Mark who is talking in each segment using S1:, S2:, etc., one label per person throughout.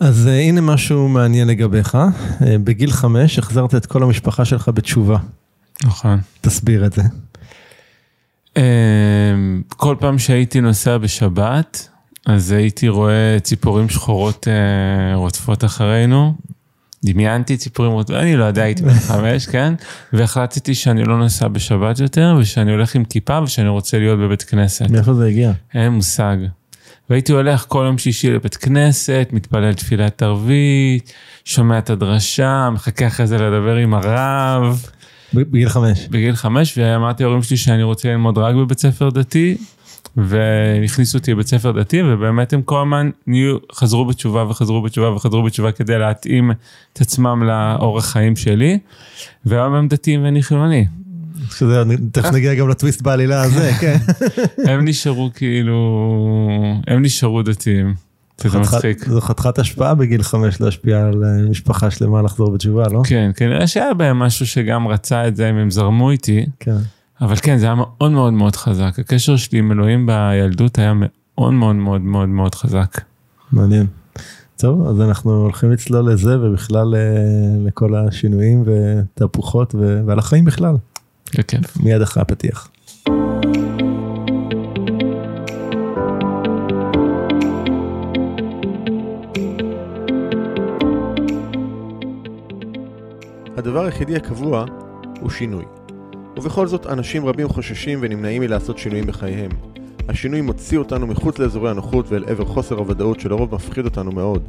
S1: אז uh, הנה משהו מעניין לגביך. Uh, בגיל חמש החזרת את כל המשפחה שלך בתשובה.
S2: נכון.
S1: תסביר את זה.
S2: Uh, כל פעם שהייתי נוסע בשבת, אז הייתי רואה ציפורים שחורות uh, רודפות אחרינו. דמיינתי ציפורים רודפות, אני לא יודע, הייתי בן חמש, כן? והחלטתי שאני לא נוסע בשבת יותר, ושאני הולך עם כיפה ושאני רוצה להיות בבית כנסת.
S1: מאיפה זה הגיע?
S2: אין מושג. והייתי הולך כל יום שישי לבית כנסת, מתפלל תפילת ערבית, שומע את הדרשה, מחכה אחרי זה לדבר עם הרב.
S1: בגיל חמש.
S2: בגיל חמש, ואמרתי להורים שלי שאני רוצה ללמוד רק בבית ספר דתי, והכניסו אותי לבית ספר דתי, ובאמת הם כל הזמן נהיו, חזרו בתשובה וחזרו בתשובה וחזרו בתשובה כדי להתאים את עצמם לאורח חיים שלי, והיום הם דתיים ואני חילוני.
S1: שזה, תכף נגיע גם לטוויסט בעלילה הזה, כן.
S2: הם נשארו כאילו, הם נשארו דתיים. זה מצחיק.
S1: זו חתיכת השפעה בגיל חמש להשפיע על אה, משפחה שלמה לחזור בתשובה, לא?
S2: כן, כנראה שהיה בהם משהו שגם רצה את זה אם הם זרמו איתי.
S1: כן.
S2: אבל כן, זה היה מאוד מאוד מאוד חזק. הקשר שלי עם אלוהים בילדות היה מאוד מאוד מאוד מאוד מאוד חזק.
S1: מעניין. טוב, אז אנחנו הולכים לצלול לזה ובכלל אה, לכל השינויים ותהפוכות ועל החיים בכלל.
S2: בכיף.
S1: מיד אחרי הפתיח. הדבר היחידי הקבוע הוא שינוי. ובכל זאת, אנשים רבים חוששים ונמנעים מלעשות שינויים בחייהם. השינוי מוציא אותנו מחוץ לאזורי הנוחות ואל עבר חוסר הוודאות שלרוב מפחיד אותנו מאוד.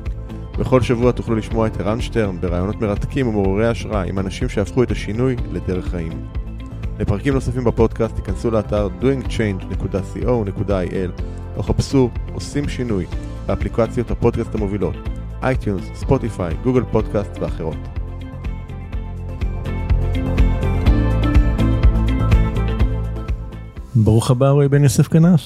S1: בכל שבוע תוכלו לשמוע את ערן שטרן בראיונות מרתקים ומעוררי השראה עם אנשים שהפכו את השינוי לדרך חיים. לפרקים נוספים בפודקאסט תיכנסו לאתר doingchange.co.il או חפשו עושים שינוי באפליקציות הפודקאסט המובילות iTunes, ספוטיפיי, גוגל פודקאסט ואחרות. ברוך הבא רועי בן יוסף כנף.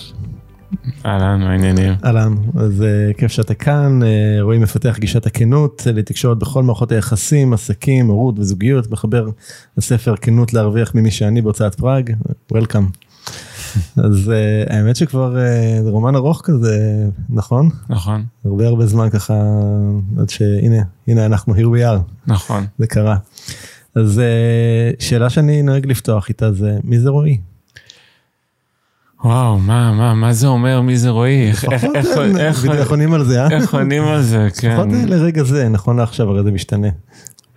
S2: אהלן, מה העניינים?
S1: אהלן, אז uh, כיף שאתה כאן, uh, רועי מפתח גישת הכנות uh, לתקשורת בכל מערכות היחסים, עסקים, הורות וזוגיות, מחבר לספר כנות להרוויח ממי שאני בהוצאת פראג, וולקאם. אז האמת שכבר זה רומן ארוך כזה, נכון?
S2: נכון.
S1: הרבה הרבה זמן ככה, עד שהנה, הנה אנחנו, here we are.
S2: נכון.
S1: זה קרה. אז שאלה שאני נוהג לפתוח איתה זה, מי זה רועי?
S2: וואו, מה, מה, מה זה אומר, מי זה רועי?
S1: איך עונים על זה, אה?
S2: איך עונים על זה, כן.
S1: לפחות לרגע זה, נכון לעכשיו, הרי זה משתנה.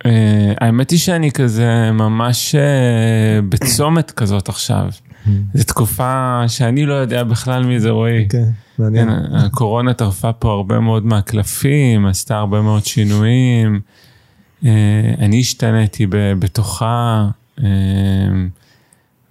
S2: אה, האמת היא שאני כזה ממש אה, בצומת כזאת עכשיו. Hmm. זו תקופה שאני לא יודע בכלל מי זה רועי.
S1: כן, מעניין.
S2: הקורונה טרפה פה הרבה מאוד מהקלפים, עשתה הרבה מאוד שינויים. אה, אני השתניתי בתוכה.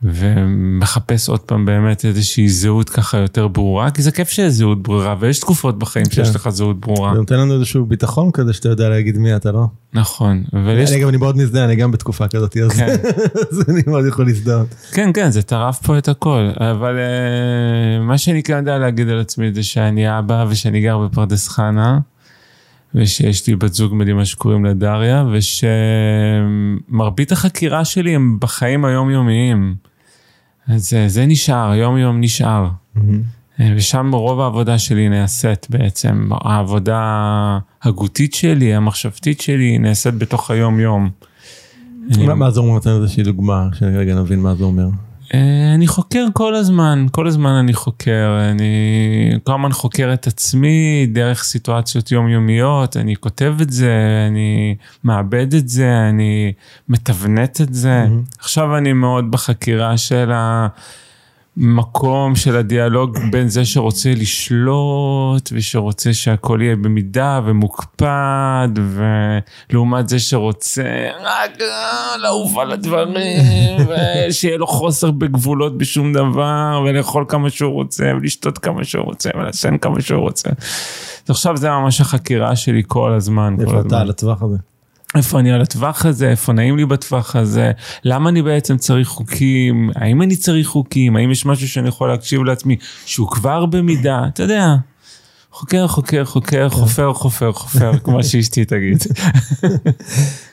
S2: ומחפש עוד פעם באמת איזושהי זהות ככה יותר ברורה, כי זה כיף שיש זהות ברורה, ויש תקופות בחיים כן. שיש לך זהות ברורה.
S1: זה נותן לנו איזשהו ביטחון כזה שאתה יודע להגיד מי אתה, לא?
S2: נכון.
S1: ויש... אני גם, אני מאוד מזדהה, אני גם בתקופה כזאת, אז, כן. אז אני מאוד יכול להזדהות.
S2: כן, כן, זה טרף פה את הכל, אבל uh, מה שאני כן יודע להגיד על עצמי זה שאני אבא ושאני גר בפרדס חנה. ושיש לי בת זוג מדהימה שקוראים לה דריה, ושמרבית החקירה שלי הם בחיים היומיומיים. אז זה, זה נשאר, יום יום נשאר. Mm-hmm. ושם רוב העבודה שלי נעשית בעצם, העבודה הגותית שלי, המחשבתית שלי, נעשית בתוך היום יום.
S1: מה, מה זה אומר? נותן איזושהי דוגמה, שרגע נבין מה זה אומר.
S2: אה, אני חוקר כל הזמן, כל הזמן אני חוקר, אני כל הזמן חוקר את עצמי דרך סיטואציות יומיומיות, אני כותב את זה, אני מאבד את זה, אני מתבנת את זה. Mm-hmm. עכשיו אני מאוד בחקירה של ה... מקום של הדיאלוג בין זה שרוצה לשלוט ושרוצה שהכל יהיה במידה ומוקפד ולעומת זה שרוצה רק אה, לעוף על הדברים ושיהיה לו חוסר בגבולות בשום דבר ולאכול כמה שהוא רוצה ולשתות כמה שהוא רוצה ולעשן כמה שהוא רוצה. עכשיו זה ממש החקירה שלי כל הזמן.
S1: איפה אתה על הטווח הזה?
S2: איפה אני על הטווח הזה, איפה נעים לי בטווח הזה, למה אני בעצם צריך חוקים, האם אני צריך חוקים, האם יש משהו שאני יכול להקשיב לעצמי שהוא כבר במידה, אתה יודע. חוקר, חוקר, חוקר, חופר, חופר, חופר, כמו שאשתי תגיד.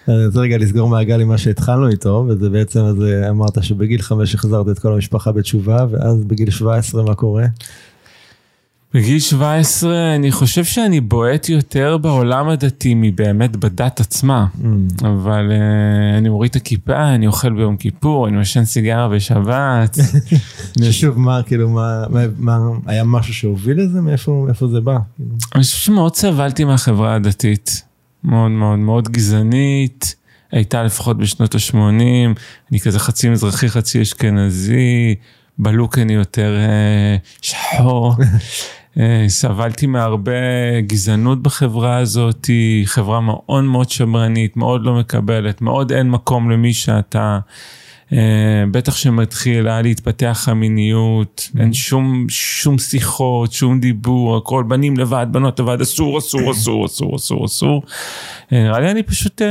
S1: אני רוצה רגע לסגור מעגל עם מה שהתחלנו איתו, וזה בעצם, אז אה, אמרת שבגיל חמש החזרת את כל המשפחה בתשובה, ואז בגיל 17 מה קורה?
S2: בגיל 17 אני חושב שאני בועט יותר בעולם הדתי מבאמת בדת עצמה,
S1: Mm.
S2: אבל uh, אני מוריד את הכיפה, אני אוכל ביום כיפור, אני מעשן סיגריה בשבת. אני
S1: שוב, מה, כאילו, מה, מה, מה, היה משהו שהוביל לזה? מאיפה, מאיפה זה בא?
S2: אני חושב שמאוד סבלתי מהחברה הדתית, מאוד מאוד מאוד גזענית, הייתה לפחות בשנות ה-80, אני כזה חצי מזרחי, חצי אשכנזי, בלוק אני יותר אה, שחור. אה, סבלתי מהרבה גזענות בחברה הזאת, חברה מאוד מאוד שמרנית, מאוד לא מקבלת, מאוד אין מקום למי שאתה. אה, בטח שמתחילה להתפתח המיניות, אין שום, שום שיחות, שום דיבור, הכל בנים לבד, בנות לבד, אסור, אסור, אסור, אסור, אסור, אסור. אה, נראה לי אני פשוט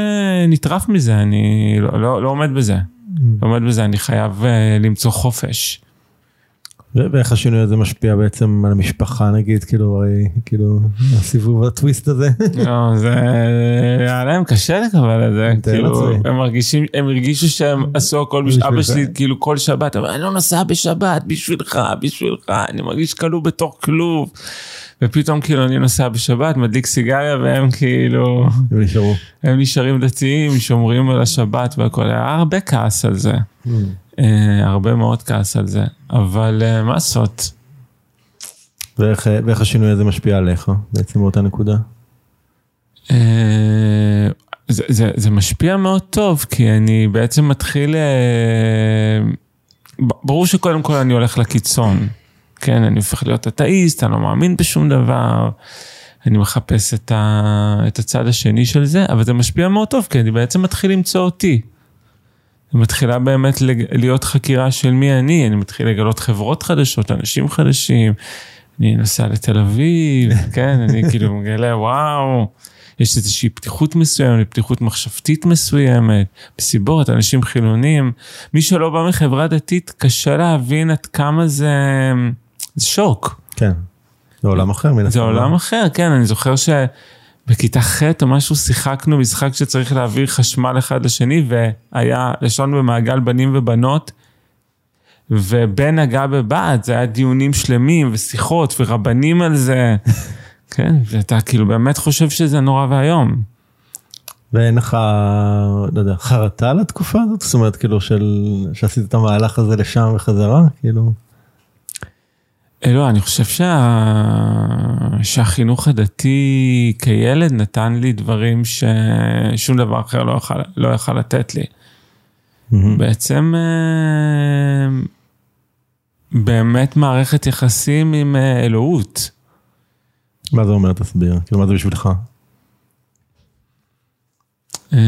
S2: נטרף מזה, אני לא, לא, לא עומד בזה. לא עומד בזה, אני חייב למצוא חופש.
S1: ואיך השינוי הזה משפיע בעצם על המשפחה נגיד, כאילו, הרי, כאילו, הסיבוב הטוויסט הזה.
S2: לא, זה היה להם קשה לקבל את זה, כאילו. הם מרגישים, הם הרגישו שהם עשו הכל, בש- אבא. שלי כאילו כל שבת, אבל אני לא נוסע בשבת, בשבילך, בשבילך, אני מרגיש כלוא בתוך כלוב. ופתאום כאילו אני נוסע בשבת, מדליק סיגריה והם כאילו,
S1: הם נשארו.
S2: הם נשארים דתיים, שומרים על השבת והכל, היה הרבה כעס על זה,
S1: Mm.
S2: הרבה מאוד כעס על זה, אבל אה, מה לעשות?
S1: ואיך, ואיך השינוי הזה משפיע עליך בעצם באותה נקודה?
S2: אה, זה, זה, זה משפיע מאוד טוב, כי אני בעצם מתחיל... אה, ברור שקודם כל אני הולך לקיצון. כן, אני הופך להיות אתאיסט, אני לא מאמין בשום דבר, אני מחפש את, ה, את הצד השני של זה, אבל זה משפיע מאוד טוב, כי אני בעצם מתחיל למצוא אותי. מתחילה באמת להיות חקירה של מי אני, אני מתחיל לגלות חברות חדשות, אנשים חדשים, אני נוסע לתל אביב, כן, אני כאילו מגלה, וואו, יש איזושהי פתיחות מסוימת, פתיחות מחשבתית מסוימת, מסיבות, אנשים חילונים. מי שלא בא מחברה דתית, קשה להבין עד כמה זה, זה שוק.
S1: כן. זה עולם אחר מן
S2: זה
S1: הסתם.
S2: עולם אחר, כן, אני זוכר שבכיתה ח' או משהו שיחקנו משחק שצריך להעביר חשמל אחד לשני, והיה, ישבנו במעגל בנים ובנות, ובן נגע בבת, זה היה דיונים שלמים ושיחות ורבנים על זה, כן, ואתה כאילו באמת חושב שזה נורא ואיום.
S1: ואין לך, לא יודע, חרטה לתקופה הזאת? זאת אומרת, כאילו, של, שעשית את המהלך הזה לשם וחזרה? כאילו,
S2: לא, אני חושב שה... שהחינוך הדתי כילד נתן לי דברים ששום דבר אחר לא יכל, לא יכל לתת לי. בעצם אה, באמת מערכת יחסים עם אה, אלוהות.
S1: מה זה אומר? תסביר. כאילו, מה זה בשבילך?
S2: אה,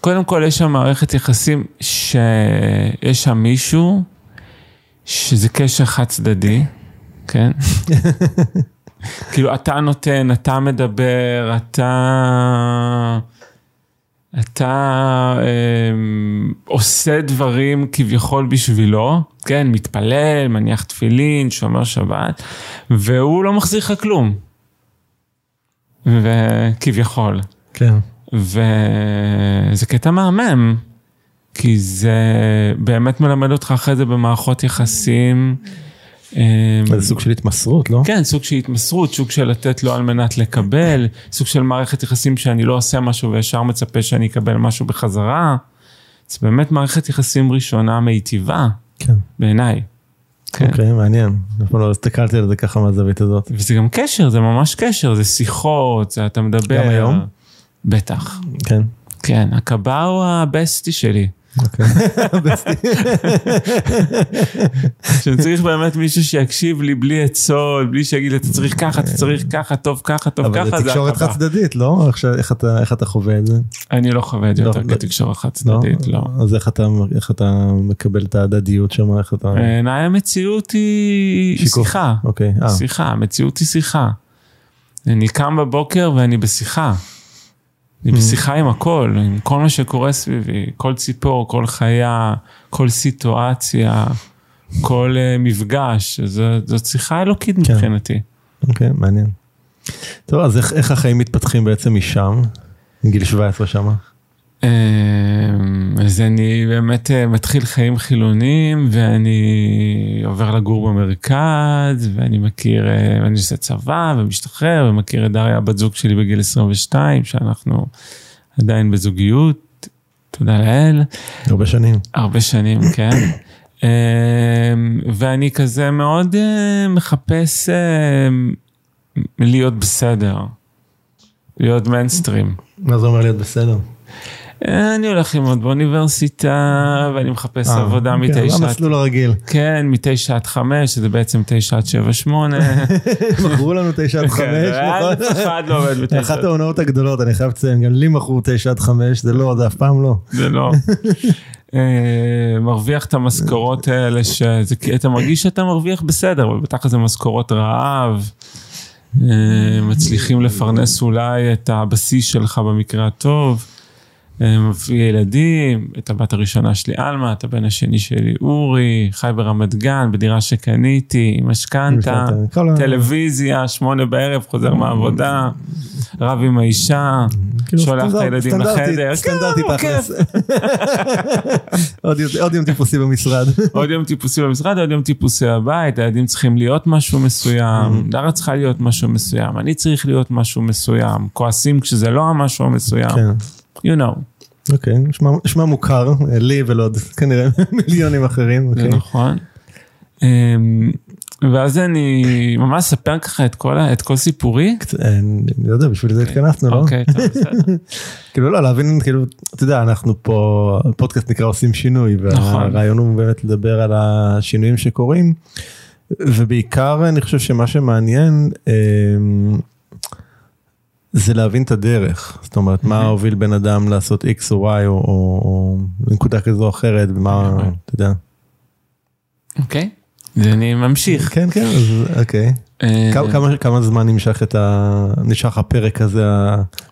S2: קודם כל יש שם מערכת יחסים שיש שם מישהו שזה קשר חד צדדי, כן? כאילו אתה נותן, אתה מדבר, אתה... אתה אה, עושה דברים כביכול בשבילו, כן, מתפלל, מניח תפילין, שומר שבת, והוא לא מחזיר לך כלום. וכביכול.
S1: כן.
S2: וזה קטע מהמם, כי זה באמת מלמד אותך אחרי זה במערכות יחסים. אה,
S1: זה סוג של התמסרות, לא?
S2: כן, סוג של התמסרות, סוג של לתת לו על מנת לקבל, סוג של מערכת יחסים שאני לא עושה משהו וישר מצפה שאני אקבל משהו בחזרה. זה באמת מערכת יחסים ראשונה מיטיבה,
S1: כן.
S2: בעיניי. כן.
S1: אוקיי, מעניין. אף פעם לא הסתכלתי על זה ככה מהזווית הזאת.
S2: וזה גם קשר, זה ממש קשר, זה שיחות, זה אתה מדבר.
S1: גם היום?
S2: בטח.
S1: כן.
S2: כן, הקב"א הוא הבסטי שלי.
S1: אוקיי.
S2: שאני צריך באמת מישהו שיקשיב לי בלי עצות, בלי שיגיד לי, אתה צריך ככה, אתה צריך ככה, טוב ככה, טוב
S1: אבל
S2: ככה,
S1: זה תקשורת
S2: הקב"א.
S1: חד צדדית, לא? איך אתה- חווה את זה?
S2: אני לא חווה את זה
S1: לא,
S2: יותר
S1: לא.
S2: כתקשורת חד צדדית, לא.
S1: אז איך אתה, מקבל את ההדדיות שם? איך אתה...
S2: בעיניי המציאות היא. שיחה.
S1: אוקיי. אה,
S2: שיחה, המציאות היא שיחה. אני קם בבוקר ואני בשיחה. אני בשיחה עם הכל, עם כל מה שקורה סביבי, כל ציפור, כל חיה, כל סיטואציה, כל uh, מפגש, זאת שיחה אלוקית כן. מבחינתי.
S1: אוקיי, okay, מעניין. טוב, אז איך, איך החיים מתפתחים בעצם משם, מגיל 17 שמה?
S2: אמ, אז אני באמת אה, מתחיל חיים חילוניים ואני עובר לגור במרכז ואני מכיר, אה, אני עושה צבא ומשתחרר ומכיר את דריה בת זוג שלי בגיל 22 שאנחנו עדיין בזוגיות, תודה לאל.
S1: הרבה שנים.
S2: הרבה שנים, כן. אמ, ואני כזה מאוד אה, מחפש להיות בסדר, להיות מיינסטרים.
S1: מה זה אומר להיות בסדר?
S2: אני הולך ללמוד באוניברסיטה ואני מחפש אה, עבודה
S1: אוקיי,
S2: מתשע...
S1: המסלול הרגיל.
S2: כן, מתשע עד חמש, שזה בעצם תשע עד שבע שמונה.
S1: מכרו לנו תשע עד חמש,
S2: נכון? אחד לא עובד בתשע.
S1: אחת ההונאות הגדולות, אני חייב לציין, גם לי מכרו תשע עד חמש, זה לא, זה אף פעם לא.
S2: זה לא. אה, מרוויח את המשכורות האלה, שאתה מרגיש שאתה מרוויח בסדר, אבל בטח זה משכורות רעב. אה, מצליחים לפרנס אולי את הבסיס שלך במקרה הטוב. מביא ילדים, את הבת הראשונה שלי עלמה, את הבן השני שלי אורי, חי ברמת גן, בדירה שקניתי, משכנתה, טלוויזיה, שמונה בערב, חוזר מהעבודה, רב עם האישה, כאילו, שולח את הילדים לחדר,
S1: סטנדרטי כן, תכלס. עוד יום טיפוסי במשרד.
S2: עוד יום טיפוסי במשרד, עוד יום טיפוסי הבית, הילדים צריכים להיות משהו מסוים, mm-hmm. דרה צריכה להיות משהו מסוים, אני צריך להיות משהו מסוים, כועסים כשזה לא המשהו המסוים. You know.
S1: אוקיי, okay, נשמע מוכר, לי ולעוד כנראה מיליונים אחרים.
S2: Okay. זה אוקיי. נכון. Um, ואז אני ממש אספר ככה את כל, את כל סיפורי.
S1: אני לא יודע, בשביל זה התכנסנו, לא?
S2: אוקיי, טוב, בסדר.
S1: כאילו לא, להבין, כאילו, אתה יודע, אנחנו פה, פודקאסט נקרא עושים שינוי, נכון. והרעיון הוא באמת לדבר על השינויים שקורים, ובעיקר אני חושב שמה שמעניין, אמ, זה להבין את הדרך, זאת אומרת, מה הוביל בן אדם לעשות X או Y או נקודה כזו או אחרת, ומה, אתה יודע.
S2: אוקיי, אני ממשיך.
S1: כן, כן, אז אוקיי. אה, כמה זמן נמשך את ה... נשך הפרק הזה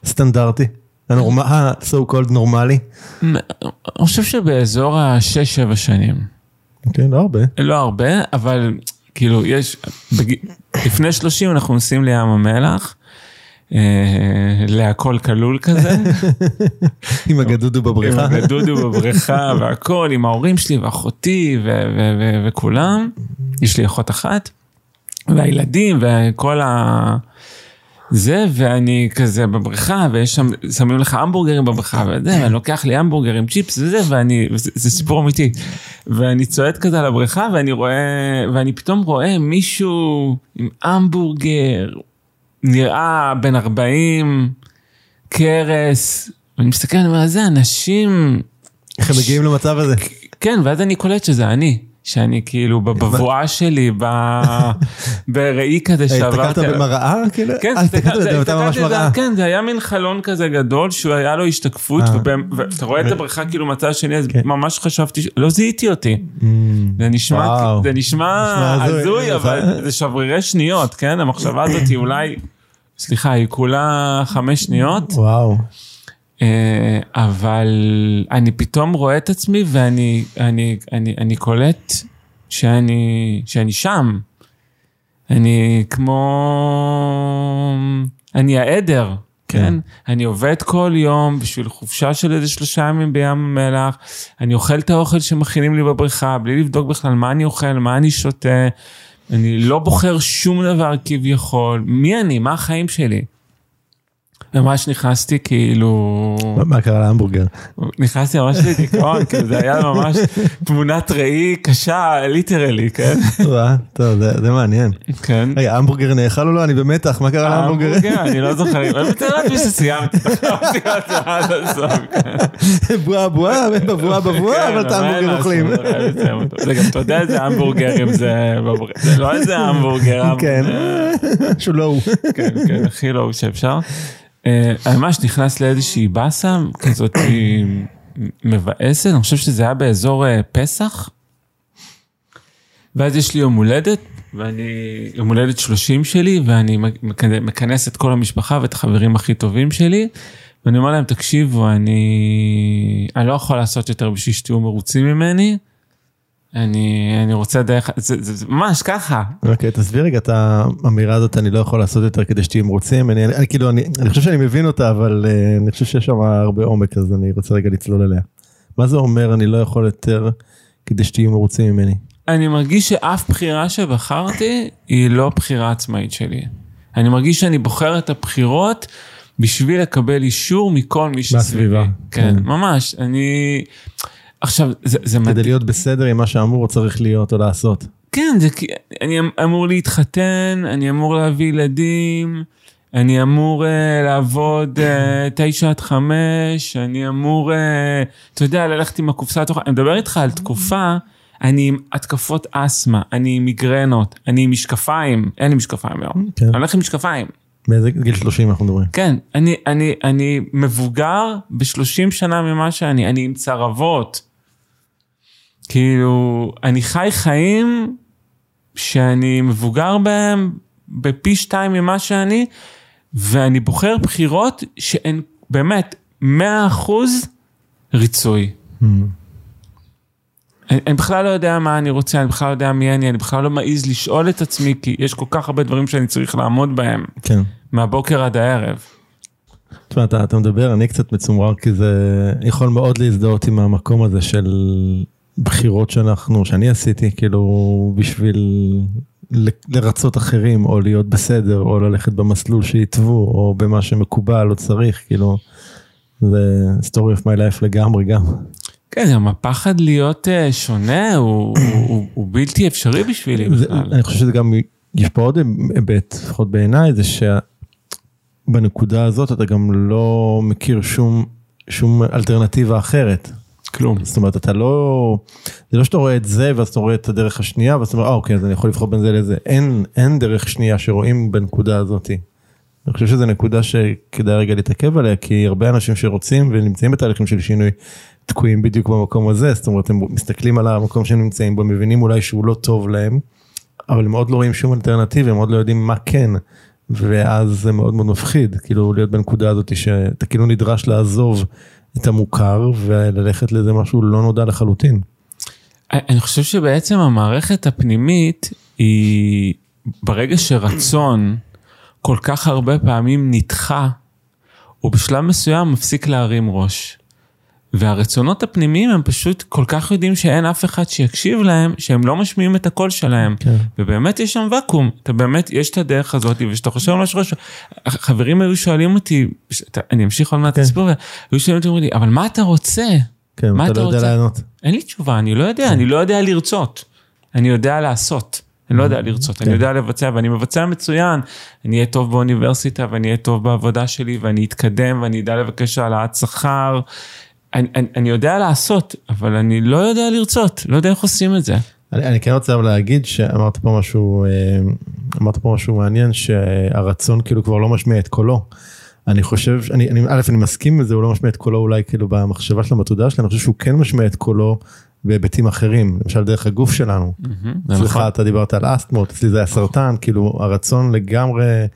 S1: הסטנדרטי? ה-so called נורמלי?
S2: אני חושב שבאזור ה-6-7 שנים.
S1: אוקיי, לא הרבה.
S2: לא הרבה, אבל כאילו יש, לפני 30 אנחנו נוסעים לים המלח. אה, להכל כלול כזה.
S1: עם הגדודו בבריכה.
S2: עם הגדודו בבריכה והכל, עם ההורים שלי ואחותי וכולם. יש לי אחות אחת, והילדים וכל ה... זה, ואני כזה בבריכה, ויש שם, שמים לך המבורגרים בבריכה, וזה, ואני לוקח לי המבורגר עם צ'יפס וזה, ואני, זה, זה סיפור אמיתי. ואני צועד כזה על הבריכה, ואני רואה, ואני פתאום רואה מישהו עם המבורגר, נראה בן 40, קרס, ואני מסתכל, אני אומר, זה אנשים...
S1: איך הם מגיעים למצב הזה?
S2: כן, ואז אני קולט שזה אני. שאני כאילו בבבואה שלי, בראי כזה
S1: שעברתי. הסתכלת במראה? כאילו?
S2: כן,
S1: אה, הסתכלת ממש מראה.
S2: כן, זה היה מין חלון כזה גדול, שהוא היה לו השתקפות, אה. ואתה רואה את הבריכה כאילו מצד שני, אז כן. ממש חשבתי, לא זיהיתי אותי. Mm. זה נשמע הזוי, אבל זה שברירי שניות, כן? המחשבה הזאת היא אולי... סליחה, היא כולה חמש שניות.
S1: וואו.
S2: אה, אבל אני פתאום רואה את עצמי ואני אני, אני, אני קולט שאני, שאני שם. אני כמו... אני העדר, כן? כן? אני עובד כל יום בשביל חופשה של איזה שלושה ימים בים המלח. אני אוכל את האוכל שמכינים לי בבריכה, בלי לבדוק בכלל מה אני אוכל, מה אני שותה. אני לא בוחר שום דבר כביכול. מי אני? מה החיים שלי? ממש נכנסתי כאילו...
S1: מה קרה להמבורגר?
S2: נכנסתי ממש לדיכאון, כאילו זה היה ממש תמונת ראי קשה, ליטרלי, כן?
S1: טוב, זה מעניין.
S2: כן.
S1: רגע, המבורגר נאכל או לא? אני במתח, מה קרה להמבורגר?
S2: המבורגר, אני לא זוכר, אני מתאר לעצמי שסיימתי,
S1: בועה בועה, בבועה בבועה, אבל את ההמבורגר אוכלים.
S2: זה גם, אתה יודע איזה המבורגרים זה, זה לא איזה המבורגר.
S1: כן, משהו לואו.
S2: כן, כן, הכי לואו שאפשר. אני אה, ממש נכנס לאיזושהי באסה כזאת מבאסת, אני חושב שזה היה באזור אה, פסח. ואז יש לי יום הולדת, ואני, יום הולדת 30 שלי, ואני מכנס את כל המשפחה ואת החברים הכי טובים שלי, ואני אומר להם, תקשיבו, אני, אני לא יכול לעשות יותר בשביל שתהיו מרוצים ממני. אני, אני רוצה דרך, זה, זה, זה ממש ככה.
S1: אוקיי, okay, תסביר רגע את האמירה הזאת, אני לא יכול לעשות יותר כדי שתהיו מרוצים. אני, אני, אני כאילו, אני, אני חושב שאני מבין אותה, אבל uh, אני חושב שיש שם הרבה עומק, אז אני רוצה רגע לצלול אליה. מה זה אומר, אני לא יכול יותר כדי שתהיו מרוצים ממני?
S2: אני מרגיש שאף בחירה שבחרתי היא לא בחירה עצמאית שלי. אני מרגיש שאני בוחר את הבחירות בשביל לקבל אישור מכל מי שסביבי. כן, כן, ממש. אני... עכשיו, זה, זה.
S1: כדי להיות בסדר עם מה שאמור או צריך להיות או לעשות.
S2: כן, זה כי אני אמ- אמור להתחתן, אני אמור להביא ילדים, אני אמור uh, לעבוד uh, תשע עד חמש, אני אמור, uh, אתה יודע, ללכת עם הקופסה התוכה. אני מדבר איתך על תקופה, אני עם התקפות אסתמה, אני עם מיגרנות, אני עם משקפיים, אין לי משקפיים היום, כן. אני הולך עם משקפיים.
S1: באיזה גיל 30 אנחנו מדברים?
S2: כן, אני, אני, אני מבוגר ב-30 שנה ממה שאני, אני עם צרבות. כאילו, אני חי חיים שאני מבוגר בהם בפי שתיים ממה שאני, ואני בוחר בחירות שהן באמת 100% ריצוי. Mm. אני, אני בכלל לא יודע מה אני רוצה, אני בכלל לא יודע מי אני, אני בכלל לא מעז לשאול את עצמי, כי יש כל כך הרבה דברים שאני צריך לעמוד בהם. כן. מהבוקר עד הערב.
S1: תשמע, אתה, אתה מדבר, אני קצת מצומרר, כי זה יכול מאוד להזדהות עם המקום הזה של בחירות שאנחנו, שאני עשיתי, כאילו, בשביל לרצות אחרים, או להיות בסדר, או ללכת במסלול שהתוו, או במה שמקובל או צריך, כאילו, זה story of my life לגמרי גם.
S2: כן, גם הפחד להיות uh, שונה הוא, הוא, הוא בלתי אפשרי בשבילי בכלל.
S1: אני חושב שזה גם, יש פה עוד היבט, לפחות בעיניי, זה שבנקודה הזאת אתה גם לא מכיר שום, שום אלטרנטיבה אחרת.
S2: כלום.
S1: זאת אומרת, אתה לא, זה לא שאתה רואה את זה ואז אתה רואה את הדרך השנייה ואז אתה אומר, אה אוקיי, אז אני יכול לבחור בין זה לזה. אין, אין דרך שנייה שרואים בנקודה הזאתי. אני חושב שזו נקודה שכדאי רגע להתעכב עליה, כי הרבה אנשים שרוצים ונמצאים בתהליכים של שינוי, תקועים בדיוק במקום הזה, זאת אומרת הם מסתכלים על המקום שהם נמצאים בו, מבינים אולי שהוא לא טוב להם, אבל הם עוד לא רואים שום אלטרנטיבה, הם עוד לא יודעים מה כן, ואז זה מאוד מאוד מפחיד, כאילו להיות בנקודה הזאת שאתה כאילו נדרש לעזוב את המוכר וללכת לזה משהו לא נודע לחלוטין.
S2: אני חושב שבעצם המערכת הפנימית היא ברגע שרצון כל כך הרבה פעמים נדחה, הוא בשלב מסוים מפסיק להרים ראש. והרצונות הפנימיים הם פשוט כל כך יודעים שאין אף אחד שיקשיב להם, שהם לא משמיעים את הקול שלהם. כן. ובאמת יש שם ואקום, אתה באמת, יש את הדרך הזאת, וכשאתה חושב על משהו ראש, חברים היו שואלים אותי, אני אמשיך עוד מעט כן. הסיפור, היו שואלים אותי, אבל מה אתה רוצה?
S1: כן, מה אתה לא יודע לענות.
S2: אין לי תשובה, אני לא יודע, כן. אני לא יודע לרצות, אני יודע לעשות. אני לא יודע לרצות, אני כן. יודע לבצע ואני מבצע מצוין. אני אהיה טוב באוניברסיטה ואני אהיה טוב בעבודה שלי ואני אתקדם ואני אדע לבקש העלאת שכר אני, אני, אני יודע לעשות, אבל אני לא יודע לרצות, לא יודע איך עושים את זה.
S1: אני, אני כן רוצה להגיד שאמרת פה משהו, אה, אמרת פה משהו מעניין, שהרצון כאילו כבר לא משמיע את קולו. אני חושב, אני, אני, א', אני מסכים עם זה, הוא לא משמיע את קולו אולי כאילו במחשבה שלו, בתודעה שלו, אני חושב שהוא כן משמיע את קולו בהיבטים אחרים, למשל דרך הגוף שלנו. אצלך נכון. אתה דיברת על אסטמות, אצלי זה היה סרטן, כאילו הרצון לגמרי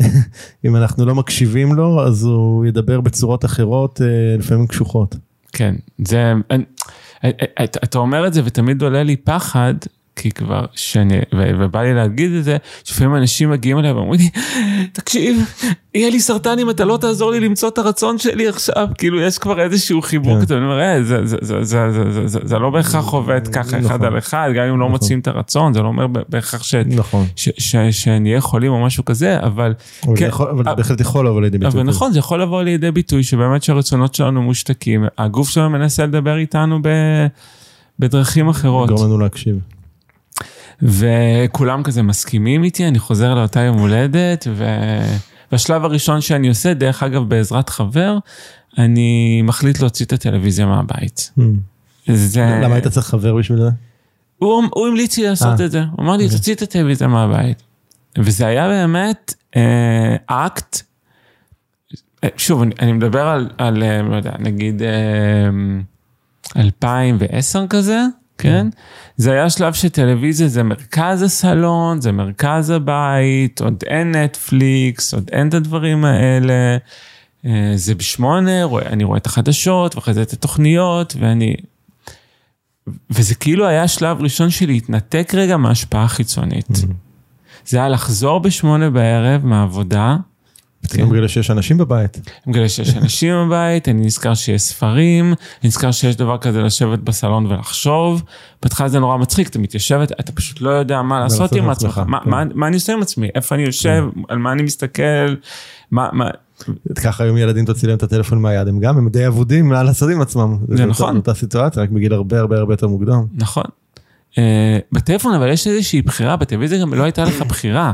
S1: אם אנחנו לא מקשיבים לו, אז הוא ידבר בצורות אחרות, אה, לפעמים קשוחות.
S2: כן, זה, אתה אומר את זה ותמיד עולה לי פחד, כי כבר שאני, ובא לי להגיד את זה, שלפעמים אנשים מגיעים אליי ואומרים לי, תקשיב, יהיה לי סרטן אם אתה לא תעזור לי למצוא את הרצון שלי עכשיו, כאילו יש כבר איזשהו חיבוק, אתה אומר, זה לא בהכרח עובד ככה אחד נכון. על אחד, גם אם לא נכון. מוצאים את הרצון, זה לא אומר בהכרח
S1: נכון.
S2: שנהיה חולים או משהו כזה, אבל...
S1: אבל זה בהחלט יכול לבוא לידי ביטוי.
S2: אבל נכון, זה יכול לבוא לידי ביטוי, שבאמת שהרצונות שלנו מושתקים, הגוף שלנו מנסה לדבר איתנו בדרכים אחרות.
S1: גורם לנו להקשיב.
S2: וכולם כזה מסכימים איתי, אני חוזר לאותה יום הולדת, והשלב הראשון שאני עושה, דרך אגב בעזרת חבר, אני מחליט להוציא את הטלוויזיה מהבית.
S1: Hmm. זה... למה היית צריך חבר בשביל זה?
S2: הוא, הוא המליץ לי לעשות 아, אה. את זה, הוא אמר לי, אוקיי. תוציא את הטלוויזיה מהבית. וזה היה באמת אה, אקט, אה, שוב, אני, אני מדבר על, על, אה, לא יודע, נגיד אה, 2010 כזה, כן? זה היה שלב שטלוויזיה זה מרכז הסלון, זה מרכז הבית, עוד אין נטפליקס, עוד אין את הדברים האלה. אה, זה בשמונה, אני רואה את החדשות, ואחרי זה את התוכניות, ואני... וזה כאילו היה שלב ראשון של להתנתק רגע מההשפעה החיצונית. Mm-hmm. זה היה לחזור בשמונה בערב מהעבודה.
S1: פתאום מגלה שיש אנשים בבית.
S2: מגלה שיש אנשים בבית, אני נזכר שיש ספרים, אני נזכר שיש דבר כזה לשבת בסלון ולחשוב. בהתחלה זה נורא מצחיק, אתה מתיישבת, אתה פשוט לא יודע מה לעשות עם עצמך, כן. מה אני עושה עם עצמי, איפה אני יושב, כן. על מה אני מסתכל, מה...
S1: ככה היום ילדים תוציא להם את הטלפון מהיד, הם גם, הם די אבודים מה לעשות עם עצמם.
S2: זה נכון.
S1: אותה סיטואציה, רק בגיל הרבה הרבה הרבה יותר מוקדם.
S2: נכון. אה, בטלפון אבל יש איזושהי בחירה, בטלוויזיה גם לא הייתה לך בחירה.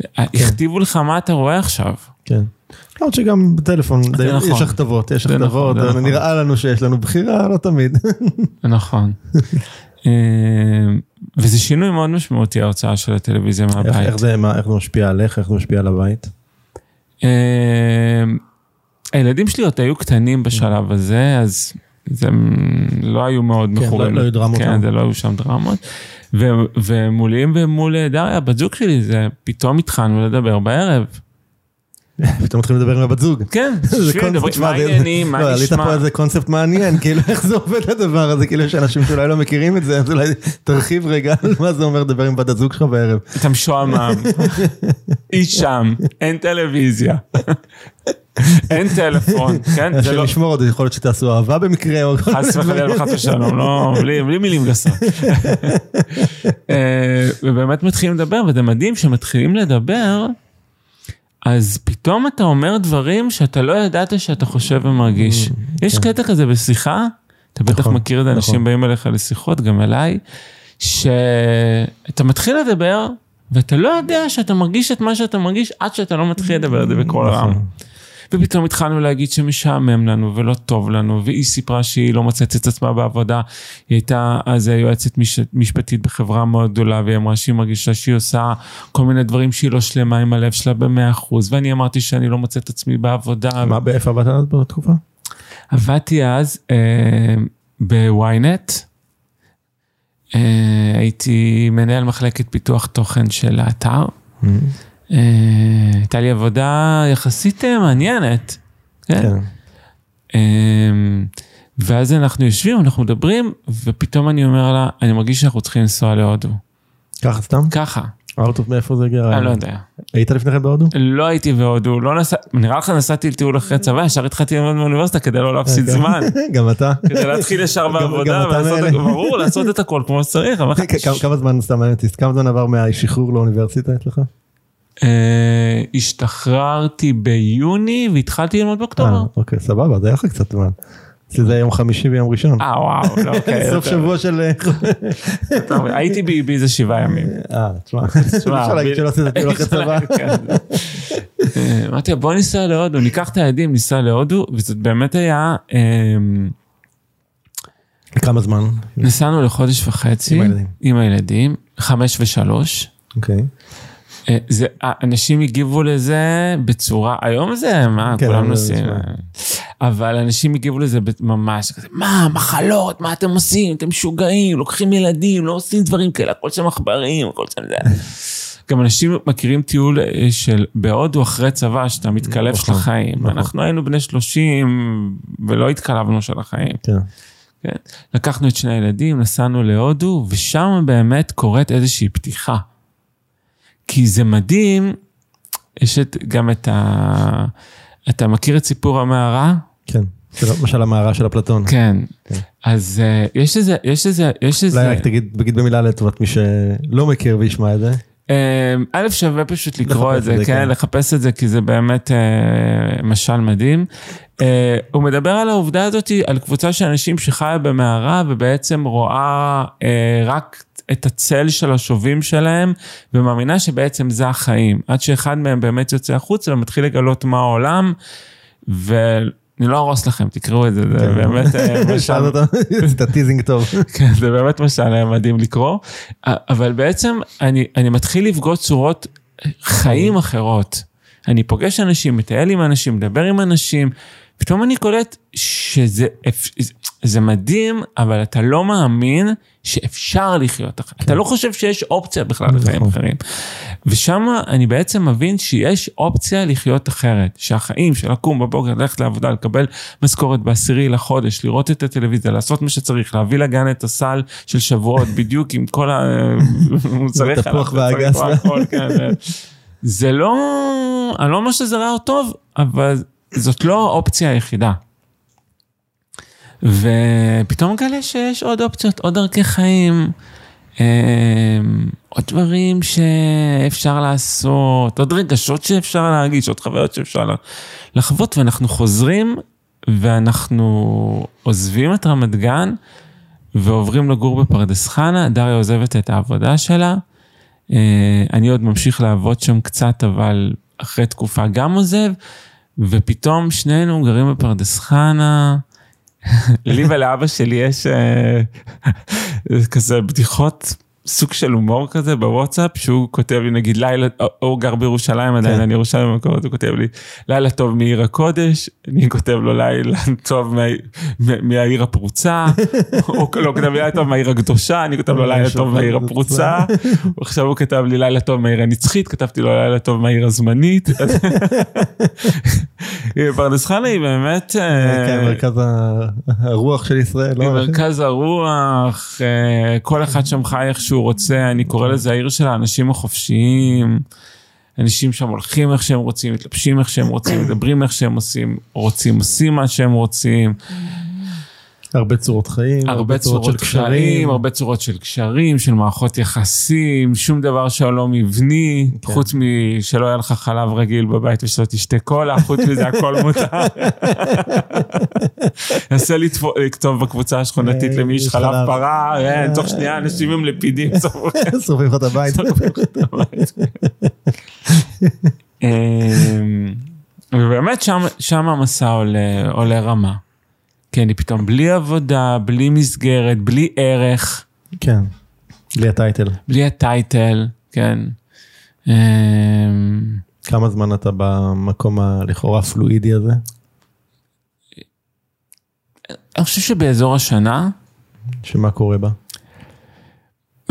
S2: כן. הכתיבו לך מה אתה רואה עכשיו.
S1: כן. למרות שגם בטלפון נכון. יש הכתבות, יש הכתבות, נכון, נראה לנו שיש לנו בחירה, לא תמיד.
S2: נכון. אה, וזה שינוי מאוד משמעותי ההוצאה של הטלוויזיה מהבית.
S1: איך זה משפיע עליך, איך זה משפיע על הבית? אה,
S2: הילדים שלי עוד היו קטנים בשלב הזה, אז זה לא היו מאוד
S1: כן,
S2: מכורים.
S1: לא היו דרמות.
S2: כן, זה לא היו שם דרמות. ומולי ומול דריה, בת זוג שלי, זה פתאום התחלנו לדבר בערב.
S1: פתאום מתחילים לדבר עם הבת זוג.
S2: כן, מה העניינים, מה נשמע.
S1: עלית פה איזה קונספט מעניין, כאילו איך זה עובד הדבר הזה, כאילו יש אנשים שאולי לא מכירים את זה, אז אולי תרחיב רגע על מה זה אומר לדבר עם בת הזוג שלך בערב.
S2: אתה משועמם, היא שם, אין טלוויזיה. אין טלפון, כן?
S1: השם לא- ישמור עוד, יכול להיות שתעשו אהבה במקרה, או...
S2: חס וחלילה וחס ושלום, לא, בלי מילים גסות. אה, ובאמת מתחילים לדבר, וזה מדהים שמתחילים לדבר, אז פתאום אתה אומר דברים שאתה לא ידעת שאתה חושב ומרגיש. Mm, יש כן. קטע כזה בשיחה, אתה בטח נכון, מכיר את זה, אנשים נכון. באים אליך לשיחות, גם אליי, שאתה מתחיל לדבר, ואתה לא יודע שאתה מרגיש את מה שאתה מרגיש עד שאתה לא מתחיל לדבר את זה בקול רם. נכון. ופתאום התחלנו להגיד שמשעמם לנו ולא טוב לנו, והיא סיפרה שהיא לא מוצאת את עצמה בעבודה. היא הייתה אז יועצת מש... משפטית בחברה מאוד גדולה, והיא אמרה שהיא מרגישה שהיא עושה כל מיני דברים שהיא לא שלמה עם הלב שלה במאה אחוז, ואני אמרתי שאני לא מוצא את עצמי בעבודה.
S1: מה, באיפה עבדת אז בתקופה?
S2: עבדתי אז אה, בוויינט. אה, הייתי מנהל מחלקת פיתוח תוכן של האתר. Mm-hmm. אה, הייתה לי עבודה יחסית אה, מעניינת. כן. כן. אה, ואז אנחנו יושבים, אנחנו מדברים, ופתאום אני אומר לה, אני מרגיש שאנחנו צריכים לנסוע להודו.
S1: ככה סתם?
S2: ככה.
S1: אאוטו מאיפה זה הגיע?
S2: אני לא יודע.
S1: היית לפני כן בהודו?
S2: לא הייתי בהודו, לא נסע, נראה לך נסעתי לטיול אחרי צבא, ישר התחלתי ללמוד באוניברסיטה כדי לא להפסיד כן. זמן.
S1: גם אתה.
S2: כדי להתחיל ישר בעבודה, ברור, לעשות את הכל כמו שצריך.
S1: כמה זמן סתם כמה זמן עבר מהשחרור לאוניברסיטה אצלך?
S2: אה, השתחררתי ביוני והתחלתי ללמוד באוקטובר.
S1: אה, אוקיי, סבבה, זה היה לך קצת זמן. אצלי זה יום חמישי ויום ראשון.
S2: אה וואו, לא, אוקיי.
S1: סוף שבוע של...
S2: הייתי באיזה שבעה ימים.
S1: אה, תשמע, אפשר להגיד שלא עשית טיול אחרי צבא. כן.
S2: אה, אמרתי בוא ניסע להודו, ניקח את הילדים, ניסע להודו, וזה באמת היה...
S1: לכמה זמן?
S2: נסענו לחודש וחצי. עם הילדים. עם הילדים, חמש ושלוש.
S1: אוקיי.
S2: אה, זה, אנשים הגיבו לזה בצורה, היום זה, מה, כן, כולם נוסעים. אבל אנשים הגיבו לזה ממש כזה, מה, מחלות, מה אתם עושים? אתם משוגעים, לוקחים ילדים, לא עושים דברים כאלה, הכל שם עכברים, הכל שם זה. גם אנשים מכירים טיול אה, של בהודו אחרי צבא, שאתה מתקלב של נכון, החיים. נכון. אנחנו היינו בני 30 ולא התקלבנו של החיים. כן. כן? לקחנו את שני הילדים, נסענו להודו, ושם באמת קורית איזושהי פתיחה. כי זה מדהים, יש את, גם את ה... אתה מכיר את סיפור המערה?
S1: כן, למשל המערה של אפלטון.
S2: כן, כן. אז uh, יש איזה, יש איזה, יש איזה...
S1: אולי רק תגיד, תגיד במילה לטובת מי שלא מכיר וישמע את זה.
S2: אה, א', שווה פשוט לקרוא את זה, כן, כן, לחפש את זה, כי זה באמת uh, משל מדהים. Uh, הוא מדבר על העובדה הזאת, על קבוצה של אנשים שחיה במערה ובעצם רואה uh, רק את הצל של השובים שלהם, ומאמינה שבעצם זה החיים. עד שאחד מהם באמת יוצא החוצה ומתחיל לגלות מה העולם, ואני לא אהרוס לכם, תקראו את זה, זה כן. באמת אה, משל...
S1: זה teasing טוב.
S2: כן, זה באמת משל מדהים לקרוא, אבל בעצם אני, אני מתחיל לפגוש צורות חיים אחרות. אני פוגש אנשים, מטייל עם אנשים, מדבר עם אנשים, פתאום אני קולט שזה זה מדהים, אבל אתה לא מאמין שאפשר לחיות אחרת. אתה לא חושב שיש אופציה בכלל לחיים
S1: נכון.
S2: אחרים. ושם אני בעצם מבין שיש אופציה לחיות אחרת. שהחיים של לקום בבוקר, ללכת לעבודה, לקבל משכורת בעשירי לחודש, לראות את הטלוויזיה, לעשות מה שצריך, להביא לגן את הסל של שבועות, בדיוק עם כל המוצרי חלב.
S1: תפוח ואגס.
S2: כן. זה לא, אני לא אומר שזה רע או טוב, אבל זאת לא האופציה היחידה. ופתאום מגלה שיש עוד אופציות, עוד דרכי חיים, אה, עוד דברים שאפשר לעשות, עוד רגשות שאפשר להרגיש, עוד חוויות שאפשר לחוות, ואנחנו חוזרים ואנחנו עוזבים את רמת גן ועוברים לגור בפרדס חנה, דריה עוזבת את העבודה שלה. אה, אני עוד ממשיך לעבוד שם קצת, אבל אחרי תקופה גם עוזב, ופתאום שנינו גרים בפרדס חנה. לי ולאבא שלי יש אה, כזה בדיחות, סוג של הומור כזה בוואטסאפ, שהוא כותב לי נגיד לילה, הוא גר בירושלים עדיין,
S1: כן.
S2: אני ירושלים במקורות, הוא כותב לי לילה טוב מעיר הקודש, אני כותב לו לילה טוב מה- מה- מהעיר הפרוצה, הוא לא כותב לי לילה טוב מהעיר הקדושה, אני כותב לו לילה טוב מהעיר הפרוצה, עכשיו הוא כתב לי לילה טוב מהעיר הנצחית, כתבתי לו לילה טוב מהעיר הזמנית. פרדס חנה היא באמת... אה,
S1: כן, מרכז הרוח של ישראל. לא?
S2: מרכז הרוח, אה, כל אחד שם חי איך שהוא רוצה, אני קורא לזה העיר של האנשים החופשיים. אנשים שם הולכים איך שהם רוצים, מתלבשים איך שהם רוצים, מדברים איך שהם עושים, רוצים, עושים מה שהם רוצים.
S1: הרבה צורות חיים,
S2: הרבה צורות קשרים, הרבה צורות של קשרים, של מערכות יחסים, שום דבר שהוא לא מבני,
S1: כן.
S2: חוץ משלא היה לך חלב רגיל בבית ושלא תשתה קולה, חוץ מזה הכל מותר. נסה לכתוב בקבוצה השכונתית
S1: אה,
S2: למי יש חלב. פרה, אה, תוך שנייה אנשים עם לפידים.
S1: שורפים לך את הבית.
S2: אמ, ובאמת שם, שם המסע עולה, עולה רמה. כי אני פתאום בלי עבודה, בלי מסגרת, בלי ערך.
S1: כן, בלי הטייטל.
S2: בלי הטייטל, כן. אמ,
S1: כמה זמן אתה במקום הלכאורה פלואידי הזה?
S2: אני חושב שבאזור השנה,
S1: שמה קורה בה?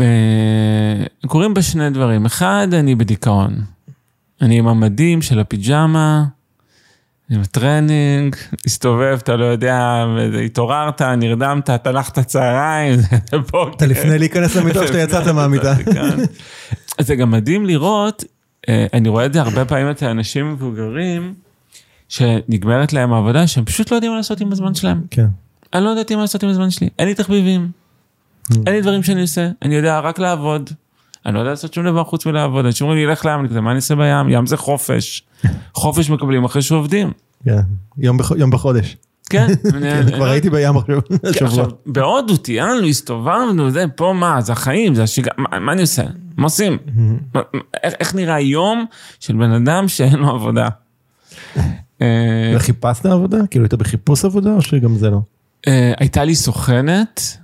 S2: אה, קורים בה שני דברים. אחד, אני בדיכאון. אני עם המדים של הפיג'מה, עם הטרנינג, מסתובב, אתה לא יודע, התעוררת, נרדמת, אתה הלכת צהריים, זה בוקר.
S1: אתה לפני להיכנס למיטה שאתה יצאת מהמיטה?
S2: כן. זה גם מדהים לראות, אה, אני רואה את זה הרבה פעמים אצל אנשים מבוגרים, שנגמרת להם העבודה, שהם פשוט לא יודעים מה לעשות עם הזמן שלהם.
S1: כן.
S2: אני לא יודעת מה לעשות עם הזמן שלי, אין לי תחביבים, אין לי דברים שאני עושה, אני יודע רק לעבוד. אני לא יודע לעשות שום דבר חוץ מלעבוד, אנשים אומרים לי, לך לים, מה אני אעשה בים? ים זה חופש. חופש מקבלים אחרי שעובדים.
S1: כן. יום בח- יום בחודש.
S2: כן.
S1: כן, כבר הייתי בים עכשיו.
S2: כן. עכשיו, בהודו טיילנו, הסתובבנו, זה פה מה, זה החיים, זה השגרה, מה, אני עושה? מה עושים? איך, איך נראה יום של בן אדם שאין לו עבודה? אה,
S1: וחיפשת עבודה? כאילו היית בחיפוש עבודה או שגם זה לא?
S2: אה, הייתה לי סוכנת,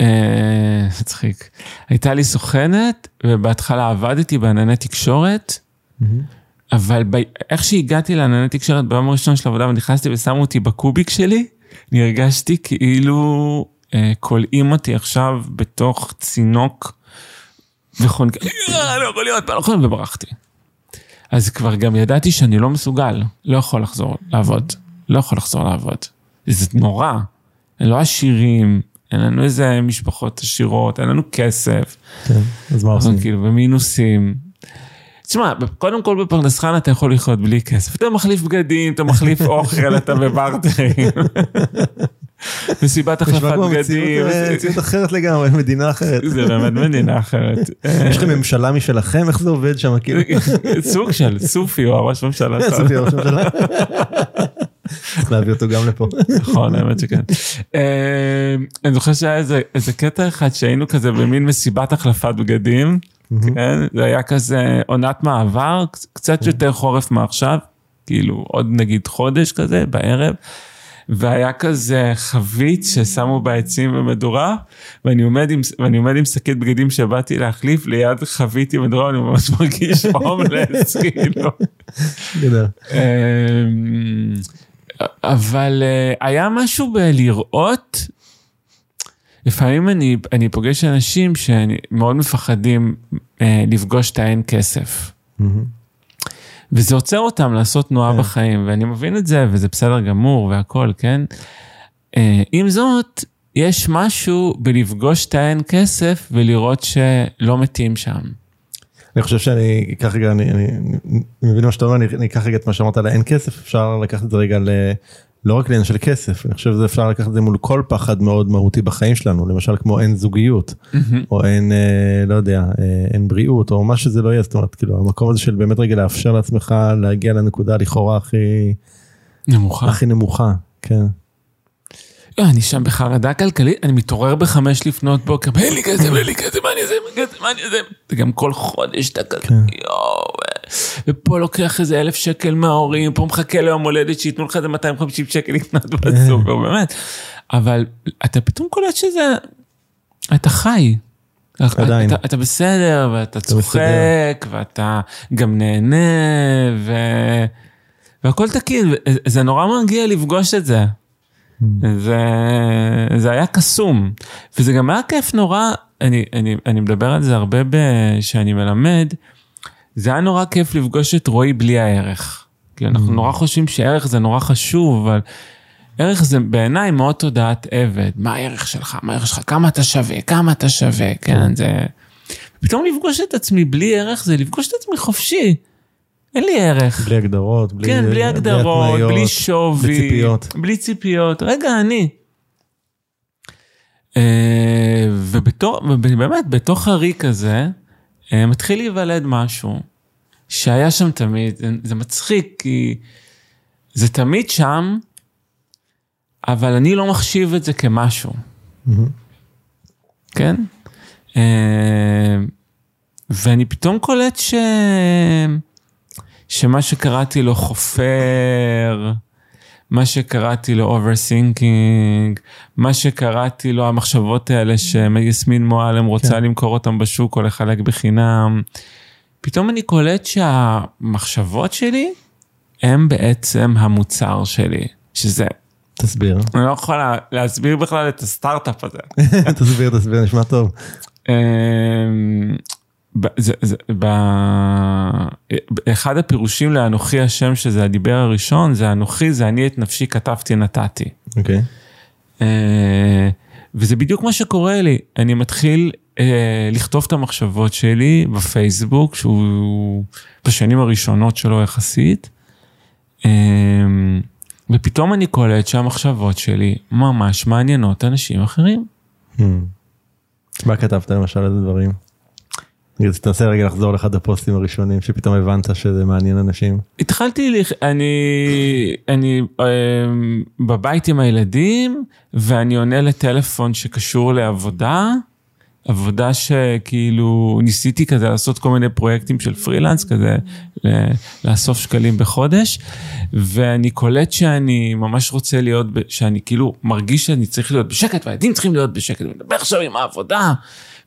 S2: אה, מצחיק, הייתה לי סוכנת, ובהתחלה עבדתי בענני תקשורת, אבל ב... איך שהגעתי לענני תקשורת ביום הראשון של העבודה ונכנסתי ושמו אותי בקוביק שלי, אני הרגשתי כאילו אה, כולאים אותי עכשיו בתוך צינוק וחונק, אה, לא יכול להיות, לא יכול להיות, וברחתי. אז כבר גם ידעתי שאני לא מסוגל, לא יכול לחזור לעבוד, לא יכול לחזור לעבוד. זה נורא, לא עשירים, אין לנו איזה משפחות עשירות, אין לנו כסף.
S1: כן. אז מה עושים?
S2: כאילו במינוסים. תשמע, קודם כל בפרדס חנה אתה יכול לחיות בלי כסף. אתה מחליף בגדים, אתה מחליף אוכל, אתה בברטרים. מסיבת החלפת בגדים.
S1: מציאות, אה, מציאות אחרת לגמרי, מדינה אחרת.
S2: זה באמת מדינה אחרת.
S1: יש לכם ממשלה משלכם? איך זה עובד שם? כאילו,
S2: סוג של סופי הוא הראש ממשלה. שלנו.
S1: עשיתי ראש ממשלה. צריך להביא אותו גם לפה.
S2: נכון, האמת שכן. אה, אני זוכר שהיה איזה- קטע אחד שהיינו כזה במין מסיבת החלפת בגדים. כן, זה היה כזה עונת מעבר, קצ- קצת יותר חורף מעכשיו, כאילו עוד נגיד חודש כזה בערב. והיה כזה חבית ששמו בעצים במדורה, ואני עומד עם, ואני עומד עם שקית בגדים שבאתי להחליף ליד חבית עם מדורה, אני ממש מרגיש הומלס, כאילו. אבל uh, היה משהו בלראות, לפעמים אני, אני פוגש אנשים שמאוד מפחדים uh, לפגוש את האין כסף. Mm-hmm. וזה עוצר אותם לעשות תנועה yeah. כן. בחיים, ואני מבין את זה, וזה בסדר גמור והכל, כן? Uh, עם זאת, יש משהו בלפגוש את האין כסף ולראות שלא מתים שם.
S1: אני חושב שאני אקח רגע, אני, אני, אני מבין מה שאתה אומר, אני, אני אקח רגע את מה שאמרת על האין כסף, אפשר לקחת את זה רגע ל... לא רק לעניין של כסף, אני חושב שאפשר לקחת את זה מול כל פחד מאוד מהותי בחיים שלנו, למשל כמו אין זוגיות, mm-hmm. או אין, אה, לא יודע, אה, אין בריאות, או מה שזה לא יהיה, זאת אומרת, כאילו, המקום הזה של באמת רגע לאפשר לעצמך להגיע לנקודה לכאורה הכי...
S2: נמוכה.
S1: הכי נמוכה, כן.
S2: לא, אני שם בחרדה כלכלית, אני מתעורר בחמש לפנות בוקר, אין לי כסף, אין לי כסף, מה אני אעשה, מה אני אעשה, וגם כל חודש אתה כזה, כן. יואו, ופה לוקח איזה אלף שקל מההורים, פה מחכה ליום הולדת שייתנו לך איזה 250 שקל לקנות בסופר, באמת. אבל אתה פתאום קולט שזה, אתה חי. עדיין. אתה, אתה בסדר, ואתה צוחק, ואתה גם נהנה, ו... והכל תקין, זה נורא מרגיע לפגוש את זה. זה, זה היה קסום, וזה גם היה כיף נורא, אני, אני, אני מדבר על זה הרבה כשאני מלמד, זה היה נורא כיף לפגוש את רועי בלי הערך. כי אנחנו נורא חושבים שערך זה נורא חשוב, אבל ערך זה בעיניי מאוד תודעת עבד. מה הערך שלך? מה הערך שלך? כמה אתה שווה? כמה אתה שווה? כן, זה... פתאום לפגוש את עצמי בלי ערך זה לפגוש את עצמי חופשי. אין לי ערך.
S1: בלי הגדרות,
S2: בלי, כן, בלי הגדרות, בלי, בלי שווי, בלי ציפיות. בלי ציפיות, רגע, אני. אה, ובתור, ובאמת, בתוך הריק הזה, אה, מתחיל להיוולד משהו שהיה שם תמיד, זה, מצחיק, כי זה תמיד שם, אבל אני לא מחשיב את זה כמשהו. Mm-hmm. כן? אה, ואני פתאום קולט ש... שמה שקראתי לו חופר, מה שקראתי לו overthinking, מה שקראתי לו המחשבות האלה שיסמין מועלם רוצה כן. למכור אותם בשוק או לחלק בחינם, פתאום אני קולט שהמחשבות שלי הם בעצם המוצר שלי, שזה...
S1: תסביר.
S2: אני לא יכול להסביר בכלל את הסטארט-אפ הזה.
S1: תסביר, תסביר, נשמע טוב.
S2: זה, זה, באחד הפירושים לאנוכי השם שזה הדיבר הראשון זה אנוכי זה אני את נפשי כתבתי נתתי.
S1: אוקיי. Okay.
S2: אה, וזה בדיוק מה שקורה לי אני מתחיל uh, לכתוב את המחשבות שלי בפייסבוק שהוא בשנים הראשונות שלו יחסית. Uh, ופתאום אני קולט שהמחשבות שלי ממש מעניינות אנשים אחרים. Hmm.
S1: מה כתבת למשל איזה דברים? תנסה רגע לחזור לאחד הפוסטים הראשונים שפתאום הבנת שזה מעניין אנשים.
S2: התחלתי, אני, אני אה, בבית עם הילדים ואני עונה לטלפון שקשור לעבודה. עבודה שכאילו ניסיתי כזה לעשות כל מיני פרויקטים של פרילנס כזה לאסוף שקלים בחודש ואני קולט שאני ממש רוצה להיות שאני כאילו מרגיש שאני צריך להיות בשקט והילדים צריכים להיות בשקט אני מדבר עכשיו עם העבודה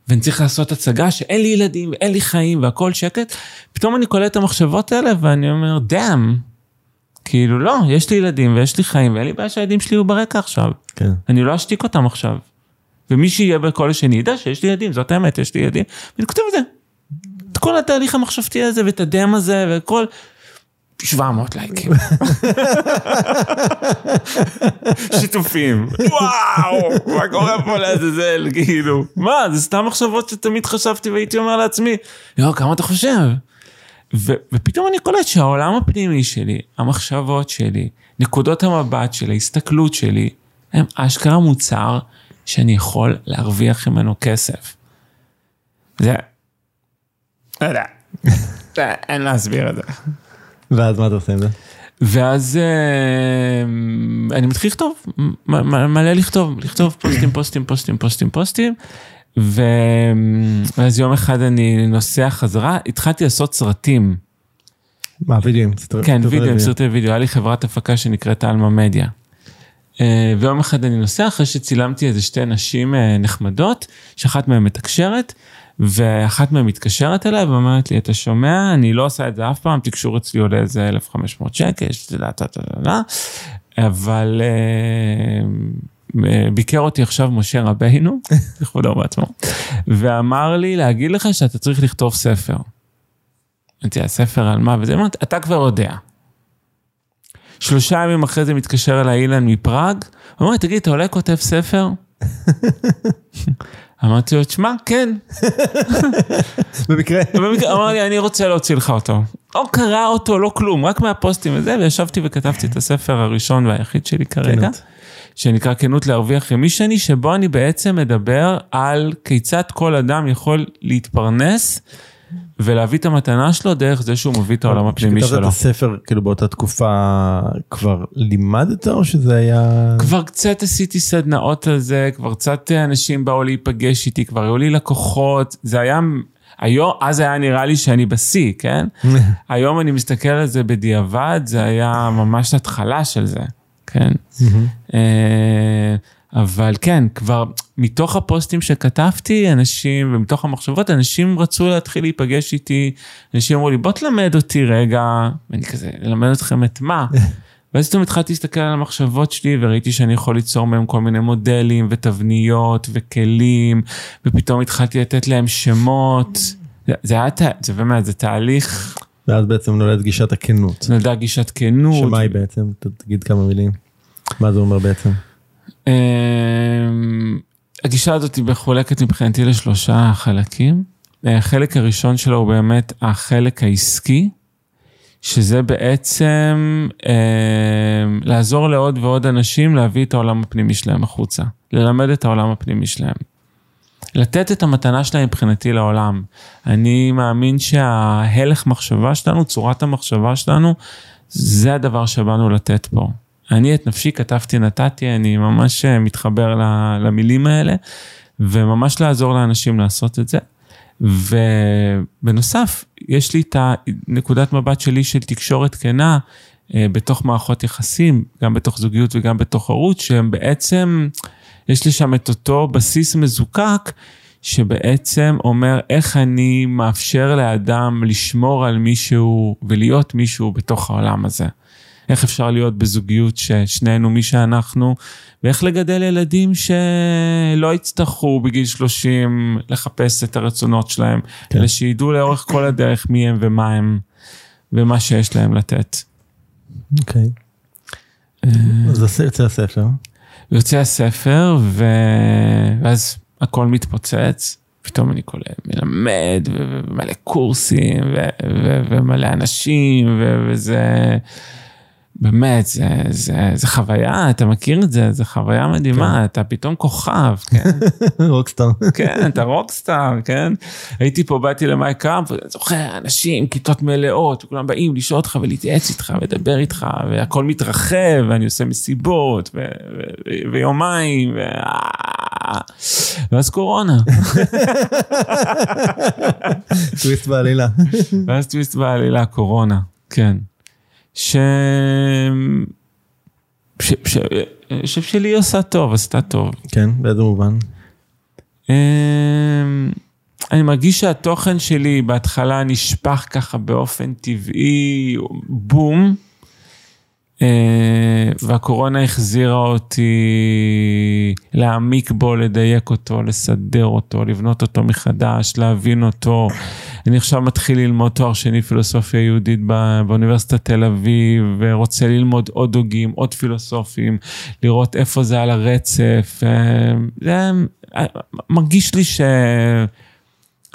S2: ואני צריך לעשות הצגה שאין לי ילדים ואין לי חיים והכל שקט, פתאום אני קולט את המחשבות האלה ואני אומר, דאם, כאילו לא, יש לי ילדים ויש לי חיים ואין לי בעיה שהילדים שלי יהיו ברקע עכשיו.
S1: כן.
S2: אני לא אשתיק אותם עכשיו. ומי שיהיה בקול השני ידע שיש לי ילדים, זאת האמת, יש לי ילדים, ואני כותב את זה. את כל התהליך המחשבתי הזה ואת הדם הזה וכל, 700 לייקים. שיתופים. וואו, מה קורה פה לעזאזל, כאילו. מה, זה סתם מחשבות שתמיד חשבתי והייתי אומר לעצמי, יואו, כמה אתה חושב? ו- ופתאום אני קולט שהעולם הפנימי שלי, המחשבות שלי, נקודות המבט שלי, ההסתכלות שלי, הם אשכרה מוצר שאני יכול להרוויח ממנו כסף. זה... לא יודע. אין להסביר את זה.
S1: ואז מה אתה עושה עם זה?
S2: ואז אה, אני מתחיל לכתוב, מלא לכתוב, לכתוב פוסטים, פוסטים, פוסטים, פוסטים, פוסטים. ואז יום אחד אני נוסע חזרה, התחלתי לעשות סרטים.
S1: מה, וידאוים?
S2: כן, וידאוים, סרטי וידאו, היה לי חברת הפקה שנקראת מדיה. אה, ויום אחד אני נוסע אחרי שצילמתי איזה שתי נשים אה, נחמדות, שאחת מהן מתקשרת, ואחת מהן מתקשרת אליי ואומרת לי, אתה שומע, אני לא עושה את זה אף פעם, תקשור אצלי עולה איזה 1,500 שקל, אבל ביקר אותי עכשיו משה רבינו, לכבודו בעצמו, ואמר לי להגיד לך שאתה צריך לכתוב ספר. אמרתי, הספר על מה וזה, אמרתי, אתה כבר יודע. שלושה ימים אחרי זה מתקשר אליי אילן מפראג, הוא אומר תגיד, אתה אולי כותב ספר? אמרתי לו, תשמע, כן.
S1: במקרה.
S2: אמר לי, אני רוצה להוציא לך אותו. לא קרא אותו, לא כלום, רק מהפוסטים וזה, וישבתי וכתבתי את הספר הראשון והיחיד שלי כרגע. שנקרא כנות להרוויח ימי שני, שבו אני בעצם מדבר על כיצד כל אדם יכול להתפרנס ולהביא את המתנה שלו דרך זה שהוא מביא את העולם הפנימי שלו. כשכתבת את
S1: הספר, כאילו באותה תקופה כבר לימדת או שזה היה...
S2: כבר קצת עשיתי סדנאות על זה, כבר קצת אנשים באו להיפגש איתי, כבר היו לי לקוחות, זה היה... היום, אז היה נראה לי שאני בשיא, כן? היום אני מסתכל על זה בדיעבד, זה היה ממש התחלה של זה, כן? אבל כן, כבר מתוך הפוסטים שכתבתי, אנשים, ומתוך המחשבות, אנשים רצו להתחיל להיפגש איתי, אנשים אמרו לי, בוא תלמד אותי רגע, ואני כזה, ללמד אתכם את מה? ואז פתאום התחלתי להסתכל על המחשבות שלי וראיתי שאני יכול ליצור מהם כל מיני מודלים ותבניות וכלים, ופתאום התחלתי לתת להם שמות. זה, זה היה, זה באמת, זה תהליך.
S1: ואז בעצם נולד גישת הכנות.
S2: נולדה גישת כנות.
S1: שמה היא בעצם? תגיד כמה מילים. מה זה אומר בעצם?
S2: אמ, הגישה הזאת היא מחולקת מבחינתי לשלושה חלקים. החלק הראשון שלו הוא באמת החלק העסקי, שזה בעצם אה, לעזור לעוד ועוד אנשים להביא את העולם הפנימי שלהם החוצה, ללמד את העולם הפנימי שלהם. לתת את המתנה שלהם מבחינתי לעולם. אני מאמין שההלך מחשבה שלנו, צורת המחשבה שלנו, זה הדבר שבאנו לתת פה. אני את נפשי כתבתי נתתי, אני ממש אה, מתחבר למילים האלה, וממש לעזור לאנשים לעשות את זה. ובנוסף, יש לי את הנקודת מבט שלי של תקשורת כנה אה, בתוך מערכות יחסים, גם בתוך זוגיות וגם בתוך הורות, שהם בעצם, יש לי שם את אותו בסיס מזוקק, שבעצם אומר איך אני מאפשר לאדם לשמור על מישהו ולהיות מישהו בתוך העולם הזה. איך אפשר להיות בזוגיות ששנינו מי שאנחנו, ואיך לגדל ילדים שלא יצטרכו בגיל 30 לחפש את הרצונות שלהם, כן. אלא שידעו לאורך כל הדרך מי הם ומה הם, ומה שיש להם לתת.
S1: אוקיי. אה, אז יוצא הספר.
S2: יוצא הספר, ואז הכל מתפוצץ. פתאום אני קולט, מלמד, ומלא קורסים, ומלא אנשים, וזה... באמת, זה, זה, זה חוויה, אתה מכיר את זה, זה חוויה מדהימה, כן. אתה פתאום כוכב, כן?
S1: רוקסטאר.
S2: כן, אתה רוקסטאר, כן? הייתי פה, באתי למאי קאמפ, ואני זוכר, אנשים, כיתות מלאות, וכולם באים לשאול אותך ולהתייעץ איתך, ולדבר איתך, והכל מתרחב, ואני עושה מסיבות, ו- ו- ויומיים, ו... ואז קורונה.
S1: טוויסט בעלילה.
S2: ואז טוויסט בעלילה, קורונה, כן. ש... ש... ש... אני חושב שלי עושה טוב, עשתה טוב.
S1: כן, באיזה מובן?
S2: אמ, אני מרגיש שהתוכן שלי בהתחלה נשפך ככה באופן טבעי, בום. אה, והקורונה החזירה אותי להעמיק בו, לדייק אותו, לסדר אותו, לבנות אותו מחדש, להבין אותו. אני עכשיו מתחיל ללמוד תואר שני פילוסופיה יהודית באוניברסיטת תל אביב, ורוצה ללמוד עוד הוגים, עוד פילוסופים, לראות איפה זה על הרצף. אה, זה מרגיש לי ש...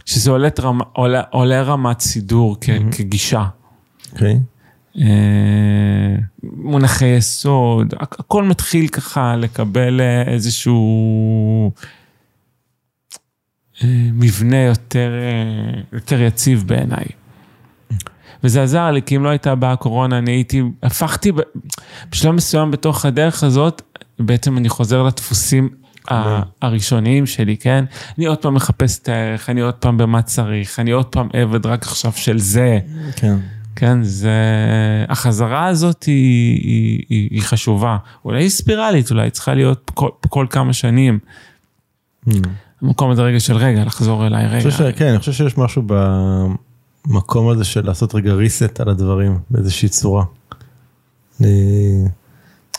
S2: שזה עולה, עולה, עולה רמת סידור כ, mm-hmm. כגישה.
S1: אוקיי. Okay.
S2: אה, מונחי יסוד, הכל מתחיל ככה לקבל אה, איזשהו אה, מבנה יותר, יותר יציב בעיניי. וזה עזר לי, כי אם לא הייתה באה הקורונה, אני הייתי, הפכתי בשלב מסוים בתוך הדרך הזאת, בעצם אני חוזר לדפוסים הראשוניים שלי, כן? אני עוד פעם מחפש את הערך, אני עוד פעם במה צריך, אני עוד פעם עבד רק עכשיו של זה.
S1: כן.
S2: כן, זה... החזרה הזאת היא, היא, היא, היא חשובה. אולי היא ספירלית, אולי היא צריכה להיות כל, כל כמה שנים. Mm. המקום הזה רגע של רגע, לחזור אליי רגע.
S1: ש... כן, אני חושב שיש משהו במקום הזה של לעשות רגע reset על הדברים באיזושהי צורה.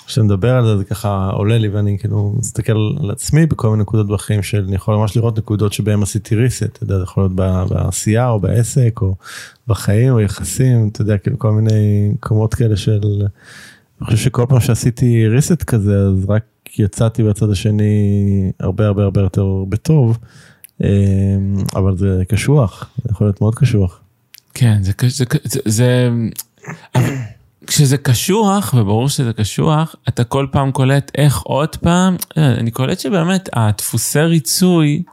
S1: כשאני מדבר על זה, זה ככה עולה לי ואני כאילו מסתכל על עצמי בכל מיני נקודות בחיים של אני יכול ממש לראות נקודות שבהם עשיתי reset, אתה יודע, זה יכול להיות בעשייה או בעסק או בחיים או יחסים, אתה יודע, כאילו כל מיני מקומות כאלה של, אני חושב שכל פעם שעשיתי reset כזה, אז רק יצאתי בצד השני הרבה הרבה הרבה יותר בטוב, אמ, אבל זה קשוח, זה יכול להיות מאוד קשוח.
S2: כן, זה, זה, זה, זה כשזה קשוח, וברור שזה קשוח, אתה כל פעם קולט איך עוד פעם, אני קולט שבאמת הדפוסי ריצוי,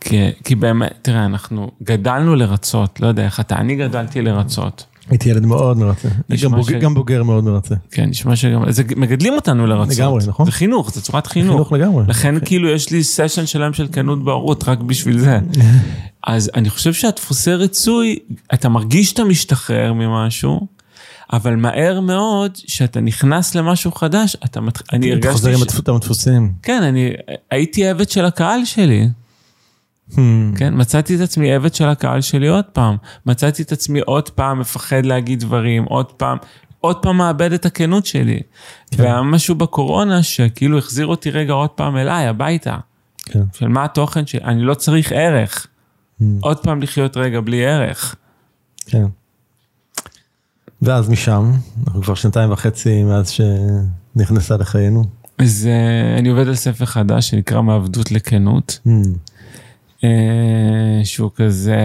S2: כי, כי באמת, תראה, אנחנו גדלנו לרצות, לא יודע איך אתה, אני גדלתי לרצות.
S1: הייתי ילד מאוד מרצה, גם, בוג... ש... גם בוגר מאוד מרצה.
S2: כן, נשמע שגם, זה מגדלים אותנו לרצות.
S1: לגמרי, נכון.
S2: זה חינוך, זה צורת חינוך.
S1: חינוך לגמרי.
S2: לכן כאילו יש לי סשן שלם של כנות בהורות רק בשביל זה. אז אני חושב שהדפוסי ריצוי, אתה מרגיש שאתה משתחרר ממשהו, אבל מהר מאוד, כשאתה נכנס למשהו חדש, אתה מתחיל, אני הרגשתי... אתה
S1: חוזר ש... עם הדפוסים.
S2: כן, אני הייתי עבד של הקהל שלי. Hmm. כן, מצאתי את עצמי עבד של הקהל שלי עוד פעם. מצאתי את עצמי עוד פעם מפחד להגיד דברים, עוד פעם, עוד פעם מאבד את הכנות שלי. כן. והיה משהו בקורונה שכאילו החזיר אותי רגע עוד פעם אליי, הביתה. כן. של מה התוכן שלי, אני לא צריך ערך. Hmm. עוד פעם לחיות רגע בלי ערך.
S1: כן. ואז משם, אנחנו כבר שנתיים וחצי מאז שנכנסה לחיינו.
S2: אז uh, אני עובד על ספר חדש שנקרא מעבדות לכנות. Mm. Uh, שהוא כזה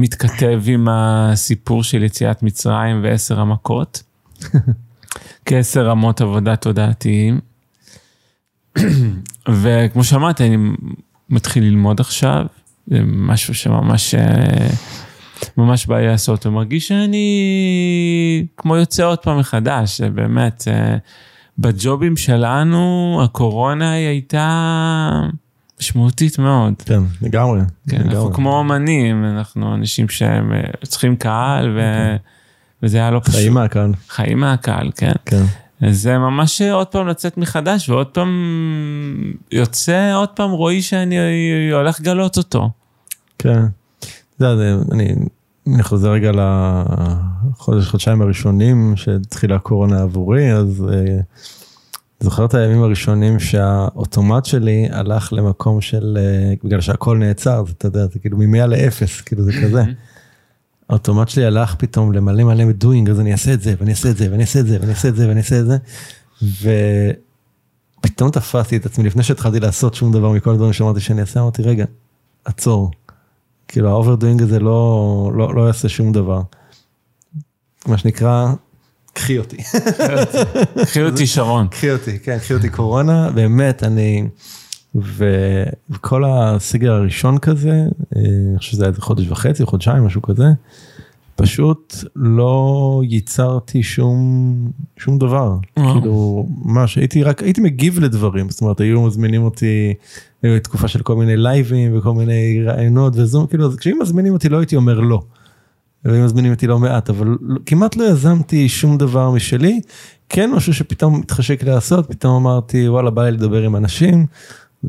S2: מתכתב עם הסיפור של יציאת מצרים ועשר המכות. כעשר רמות עבודה תודעתיים. וכמו שאמרתי, אני מתחיל ללמוד עכשיו, זה משהו שממש... ממש בעיה לעשות, ומרגיש שאני כמו יוצא עוד פעם מחדש, זה באמת, אה, בג'ובים שלנו, הקורונה היא הייתה משמעותית מאוד.
S1: כן, לגמרי.
S2: כן, לגמרי. אנחנו כמו אמנים, אנחנו אנשים שהם אה, צריכים קהל, ו... כן. וזה היה לא פשוט.
S1: חיים מהקהל.
S2: חיים מהקהל, כן.
S1: כן.
S2: זה ממש עוד פעם לצאת מחדש, ועוד פעם יוצא, עוד פעם רואי שאני הולך לגלות אותו.
S1: כן. זה, אני, אני חוזר רגע לחודש, חודשיים הראשונים שהתחילה הקורונה עבורי, אז אה, זוכר את הימים הראשונים שהאוטומט שלי הלך למקום של, אה, בגלל שהכל נעצר, זה, אתה יודע, זה כאילו ממאה לאפס, כאילו זה כזה. האוטומט שלי הלך פתאום למלא מלא מ doing, אז אני אעשה את זה, ואני אעשה את זה, ואני אעשה את זה, ואני אעשה את זה, ואני אעשה את זה. ופתאום תפסתי את עצמי, לפני שהתחלתי לעשות שום דבר מכל הדברים שאמרתי שאני אעשה, אמרתי, רגע, עצור. כאילו ה overdoing הזה לא, לא, לא יעשה שום דבר. מה שנקרא, קחי אותי.
S2: קחי אותי שרון.
S1: קחי אותי, כן, קחי אותי קורונה, באמת, אני, וכל הסגר הראשון כזה, אה, אני חושב שזה היה איזה חודש וחצי, חודשיים, משהו כזה, פשוט לא ייצרתי שום, שום דבר. כאילו, ממש, הייתי רק, הייתי מגיב לדברים, זאת אומרת, היו מזמינים אותי תקופה של כל מיני לייבים וכל מיני רעיונות וזום, כאילו, כשהם מזמינים אותי לא הייתי אומר לא. והם מזמינים אותי לא מעט, אבל כמעט לא יזמתי שום דבר משלי. כן, משהו שפתאום מתחשק לעשות, פתאום אמרתי, וואלה, בא לי לדבר עם אנשים.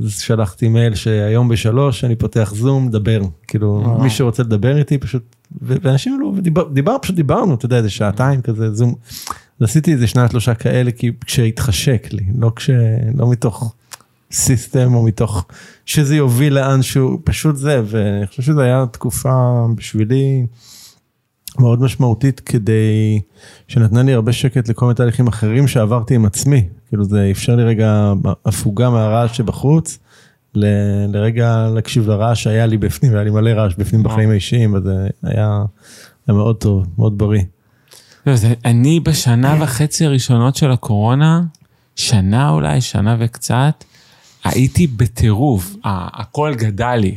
S1: אז שלחתי מייל שהיום בשלוש אני פותח זום, דבר. כאילו, וואו. מי שרוצה לדבר איתי פשוט, ואנשים לא, דיבר, דיבר, פשוט דיברנו, אתה יודע, איזה שעתיים כזה, זום. עשיתי איזה שניים שלושה כאלה, כי כשהתחשק לי, לא כש... לא מתוך סיסטם או מתוך שזה יוביל לאן שהוא פשוט זה ואני חושב שזה היה תקופה בשבילי מאוד משמעותית כדי שנתנה לי הרבה שקט לכל מיני תהליכים אחרים שעברתי עם עצמי כאילו זה אפשר לי רגע הפוגה מהרעש שבחוץ ל, לרגע להקשיב לרעש שהיה לי בפנים היה לי מלא רעש בפנים בחיים האישיים וזה היה, היה מאוד טוב מאוד בריא.
S2: לא, אני בשנה וחצי הראשונות של הקורונה שנה אולי שנה וקצת. הייתי בטירוף, הכל גדל לי,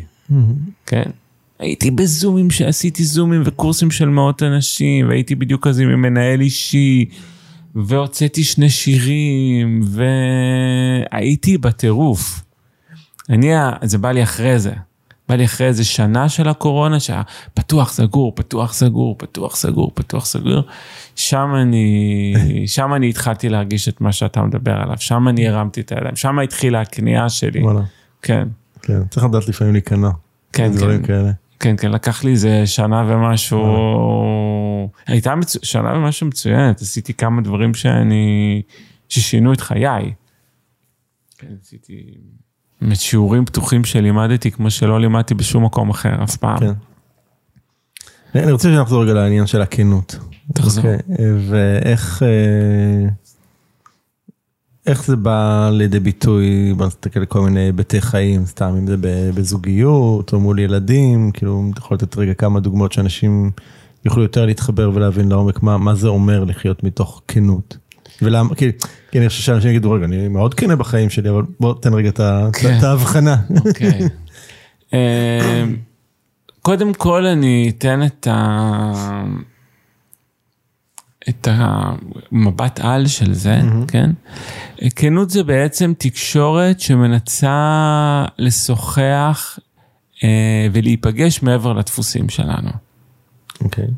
S2: כן? הייתי בזומים שעשיתי זומים וקורסים של מאות אנשים, והייתי בדיוק כזה עם מנהל אישי, והוצאתי שני שירים, והייתי בטירוף. אני, זה בא לי אחרי זה. בא לי אחרי איזה שנה של הקורונה, שהיה פתוח, סגור, פתוח, סגור, פתוח, סגור, פתוח, סגור. שם אני, שם אני התחלתי להרגיש את מה שאתה מדבר עליו, שם אני הרמתי את הידיים, שם התחילה הכניעה שלי.
S1: וואלה.
S2: כן.
S1: כן, צריך לדעת לפעמים להיכנע.
S2: כן, כן.
S1: כאלה.
S2: כן, כן, לקח לי איזה שנה ומשהו, הייתה מצו... שנה ומשהו מצוינת, עשיתי כמה דברים שאני, ששינו את חיי. כן, עשיתי באמת שיעורים פתוחים שלימדתי כמו שלא לימדתי בשום מקום אחר אף פעם.
S1: כן. אני רוצה שנחזור רגע לעניין של הכנות.
S2: תחזור.
S1: אוקיי, ואיך אה, איך זה בא לידי ביטוי, בוא נסתכל על כל מיני היבטי חיים, סתם אם זה בזוגיות או מול ילדים, כאילו אתה יכול לתת רגע כמה דוגמאות שאנשים יוכלו יותר להתחבר ולהבין לעומק מה, מה זה אומר לחיות מתוך כנות. ולמה, כי, כי אני חושב שאנשים יגידו, רגע, אני מאוד כנה בחיים שלי, אבל בוא תן רגע את
S2: כן.
S1: ההבחנה.
S2: אוקיי. אמ, קודם כל אני אתן את ה... את המבט על של זה, כן? כנות זה בעצם תקשורת שמנסה לשוחח אה, ולהיפגש מעבר לדפוסים שלנו.
S1: אוקיי.
S2: אה,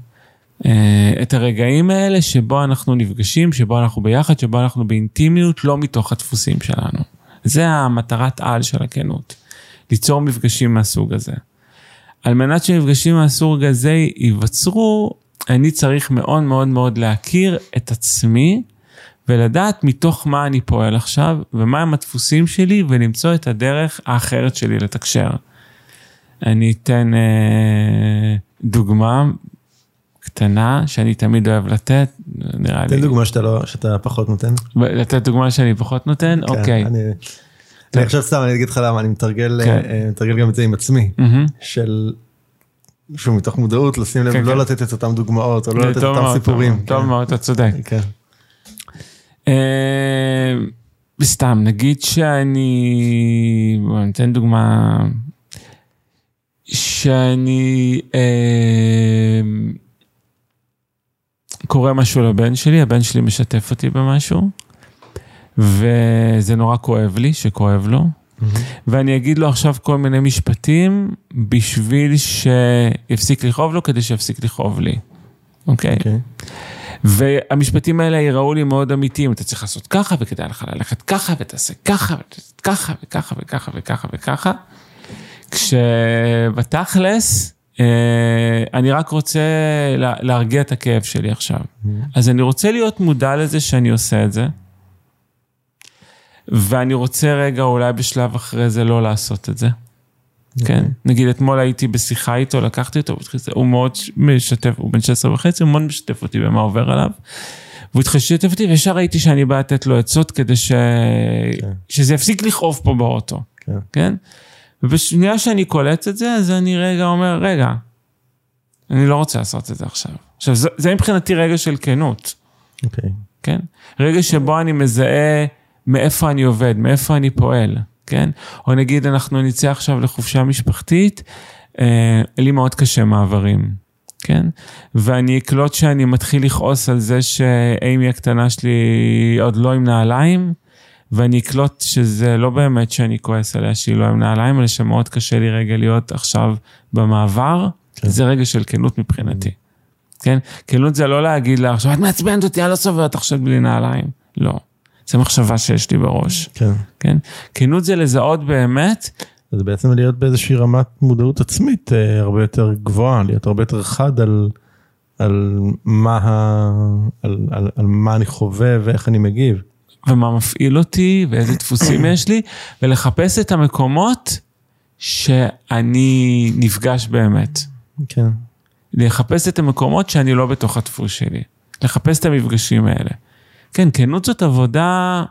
S2: את הרגעים האלה שבו אנחנו נפגשים, שבו אנחנו ביחד, שבו אנחנו באינטימיות, לא מתוך הדפוסים שלנו. זה המטרת על של הכנות, ליצור מפגשים מהסוג הזה. על מנת שמפגשים מהסוג הזה ייווצרו, אני צריך מאוד מאוד מאוד להכיר את עצמי ולדעת מתוך מה אני פועל עכשיו ומהם הדפוסים שלי ולמצוא את הדרך האחרת שלי לתקשר. אני אתן אה, דוגמה קטנה שאני תמיד אוהב לתת, נראה לי.
S1: תן דוגמה שאתה לא, שאתה פחות נותן.
S2: לתת דוגמה שאני פחות נותן?
S1: כן,
S2: אוקיי.
S1: אני אני עכשיו סתם, אני אגיד לך למה, אני מתרגל
S2: כן.
S1: אה, מתרגל גם את זה עם עצמי,
S2: מהמם.
S1: של, שוב, מתוך מודעות, לשים לב,
S2: כן,
S1: לא
S2: כן.
S1: לתת את אותם דוגמאות, או לא לתת את אותם
S2: מאוד,
S1: סיפורים.
S2: טוב,
S1: כן.
S2: מאוד, אתה צודק.
S1: כן.
S2: אה, סתם, נגיד שאני, בוא, אני אתן דוגמה, שאני אה, קורא משהו לבן שלי, הבן שלי משתף אותי במשהו, וזה נורא כואב לי, שכואב לו, ואני אגיד לו עכשיו כל מיני משפטים בשביל שיפסיק לכאוב לו, כדי שיפסיק לכאוב לי, אוקיי?
S1: אוקיי.
S2: והמשפטים האלה ייראו לי מאוד אמיתיים, אתה צריך לעשות ככה, וכדאי לך ללכת ככה, ותעשה ככה, ותעשה ככה, וככה, וככה, וככה, וככה. כשבתכלס, אני רק רוצה לה, להרגיע את הכאב שלי עכשיו. אז אני רוצה להיות מודע לזה שאני עושה את זה, ואני רוצה רגע אולי בשלב אחרי זה לא לעשות את זה. כן, נגיד אתמול הייתי בשיחה איתו, לקחתי אותו, הוא מאוד משתף, הוא בן 16 וחצי, הוא מאוד משתף אותי במה עובר עליו. והוא התחיל לשתף אותי, וישר ראיתי שאני בא לתת לו עצות כדי ש... שזה יפסיק לכאוב פה באוטו,
S1: כן.
S2: כן? ובשנייה שאני קולט את זה, אז אני רגע אומר, רגע, אני לא רוצה לעשות את זה עכשיו. עכשיו, זה, זה מבחינתי רגע של כנות,
S1: אוקיי.
S2: כן? רגע שבו אני מזהה מאיפה אני עובד, מאיפה אני פועל, כן? או נגיד אנחנו נצא עכשיו לחופשה משפחתית, אה, לי מאוד קשה מעברים, כן? ואני אקלוט שאני מתחיל לכעוס על זה שאימי הקטנה שלי עוד לא עם נעליים, ואני אקלוט שזה לא באמת שאני כועס עליה שהיא לא עם נעליים, אלא שמאוד קשה לי רגע להיות עכשיו במעבר,
S1: כן.
S2: זה רגע של כנות מבחינתי. כן? כנות זה לא להגיד לה עכשיו, את מעצבנת אותי, אני לא סובר אותך עכשיו בלי נעליים. לא. זו מחשבה שיש לי בראש,
S1: כן.
S2: כן? כנות זה לזהות באמת,
S1: זה בעצם להיות באיזושהי רמת מודעות עצמית אה, הרבה יותר גבוהה, להיות הרבה יותר חד על, על, מה, על, על, על מה אני חווה ואיך אני מגיב.
S2: ומה מפעיל אותי, ואיזה דפוסים יש לי, ולחפש את המקומות שאני נפגש באמת.
S1: כן.
S2: לחפש את המקומות שאני לא בתוך הדפוס שלי. לחפש את המפגשים האלה. כן, כנות זאת עבודה...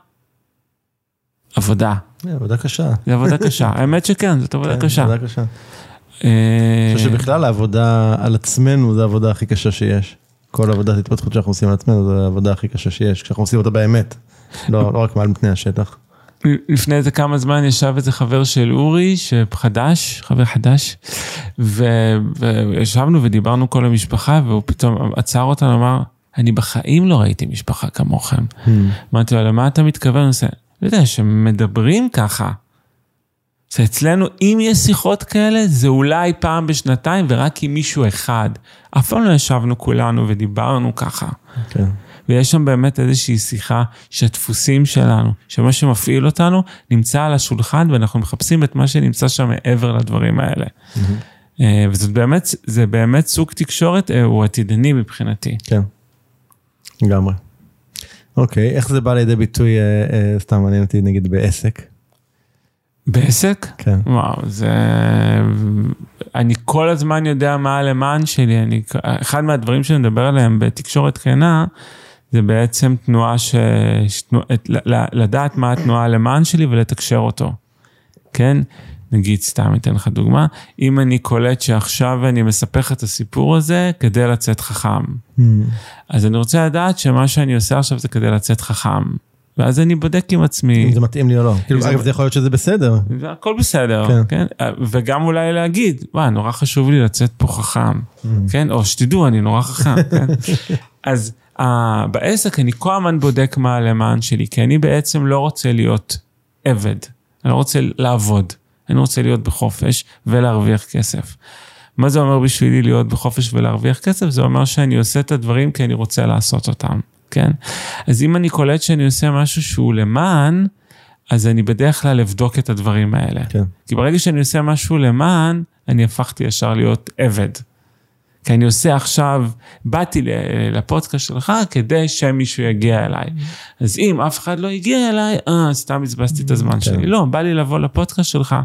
S2: עבודה.
S1: אה, עבודה קשה.
S2: זו עבודה קשה. האמת שכן, זאת עבודה
S1: כן,
S2: קשה.
S1: עבודה קשה.
S2: אה,
S1: אני חושב שבכלל העבודה על עצמנו זה העבודה הכי קשה שיש. כל עבודת התפתחות שאנחנו עושים על עצמנו זה העבודה הכי קשה שיש, כשאנחנו עושים אותה באמת. לא, לא רק מעל פני השטח.
S2: לפני איזה כמה זמן ישב איזה חבר של אורי, שחדש, חבר חדש, ו- וישבנו ודיברנו כל המשפחה, והוא פתאום עצר אותנו, אמר, אני בחיים לא ראיתי משפחה כמוכם. אמרתי לו, למה אתה מתכוון? הוא עושה, לא יודע, שמדברים ככה. אז אצלנו, אם יש שיחות כאלה, זה אולי פעם בשנתיים ורק עם מישהו אחד. אף פעם לא ישבנו כולנו ודיברנו ככה. כן. ויש שם באמת איזושהי שיחה שהדפוסים שלנו, שמה שמפעיל אותנו, נמצא על השולחן ואנחנו מחפשים את מה שנמצא שם מעבר לדברים האלה. Mm-hmm. וזאת באמת, זה באמת סוג תקשורת, אה, הוא עתידני מבחינתי.
S1: כן, לגמרי. אוקיי, איך זה בא לידי ביטוי, אה, אה, סתם מעניין אותי נגיד בעסק?
S2: בעסק?
S1: כן.
S2: וואו, זה... אני כל הזמן יודע מה הלמען שלי, אני... אחד מהדברים שאני מדבר עליהם בתקשורת כנה, זה בעצם תנועה ש... שתנוע... לדעת מה התנועה הלמען שלי ולתקשר אותו, כן? נגיד, סתם אתן לך דוגמה, אם אני קולט שעכשיו אני מספר את הסיפור הזה כדי לצאת חכם, mm. אז אני רוצה לדעת שמה שאני עושה עכשיו זה כדי לצאת חכם. ואז אני בודק עם עצמי.
S1: אם זה מתאים לי או לא. כאילו, אגב, זה יכול להיות שזה בסדר.
S2: הכל בסדר, כן. כן? וגם אולי להגיד, וואי, נורא חשוב לי לצאת פה חכם, mm. כן? או שתדעו, אני נורא חכם, כן? אז uh, בעסק אני כל הזמן בודק מה הלמען שלי, כי אני בעצם לא רוצה להיות עבד, אני לא רוצה לעבוד. אני רוצה להיות בחופש ולהרוויח כסף. מה זה אומר בשבילי להיות בחופש ולהרוויח כסף? זה אומר שאני עושה את הדברים כי אני רוצה לעשות אותם, כן? אז אם אני קולט שאני עושה משהו שהוא למען, אז אני בדרך כלל אבדוק את הדברים האלה. כן. כי ברגע שאני עושה משהו למען, אני הפכתי ישר להיות עבד. כי אני עושה עכשיו, באתי לפודקאסט שלך כדי שמישהו יגיע אליי. אז אם אף אחד לא הגיע אליי, אה, סתם בזבזתי את הזמן כן. שלי. לא, בא לי לבוא לפודקאסט שלך,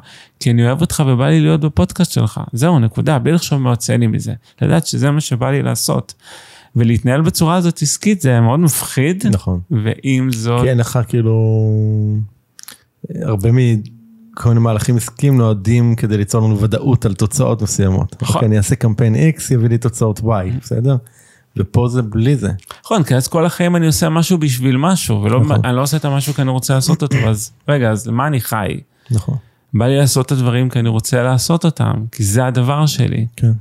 S2: כי אני אוהב אותך ובא לי להיות בפודקאסט שלך. זהו, נקודה, בלי לחשוב מה יוצא לי מזה. לדעת שזה מה שבא לי לעשות. ולהתנהל בצורה הזאת עסקית זה מאוד מפחיד.
S1: נכון.
S2: ועם זאת...
S1: כי אין לך כאילו... הרבה מ... כל מיני מהלכים עסקיים נועדים כדי ליצור לנו ודאות על תוצאות מסוימות. נכון. אוקיי, אני אעשה קמפיין X, יביא לי תוצאות Y, בסדר? ופה זה בלי זה.
S2: נכון, כי אז כל החיים אני עושה משהו בשביל משהו, ולא, נכון. אני לא עושה את המשהו כי אני רוצה לעשות אותו, אז רגע, אז למה אני חי?
S1: נכון.
S2: בא לי לעשות את הדברים כי אני רוצה לעשות אותם, כי זה הדבר שלי.
S1: כן.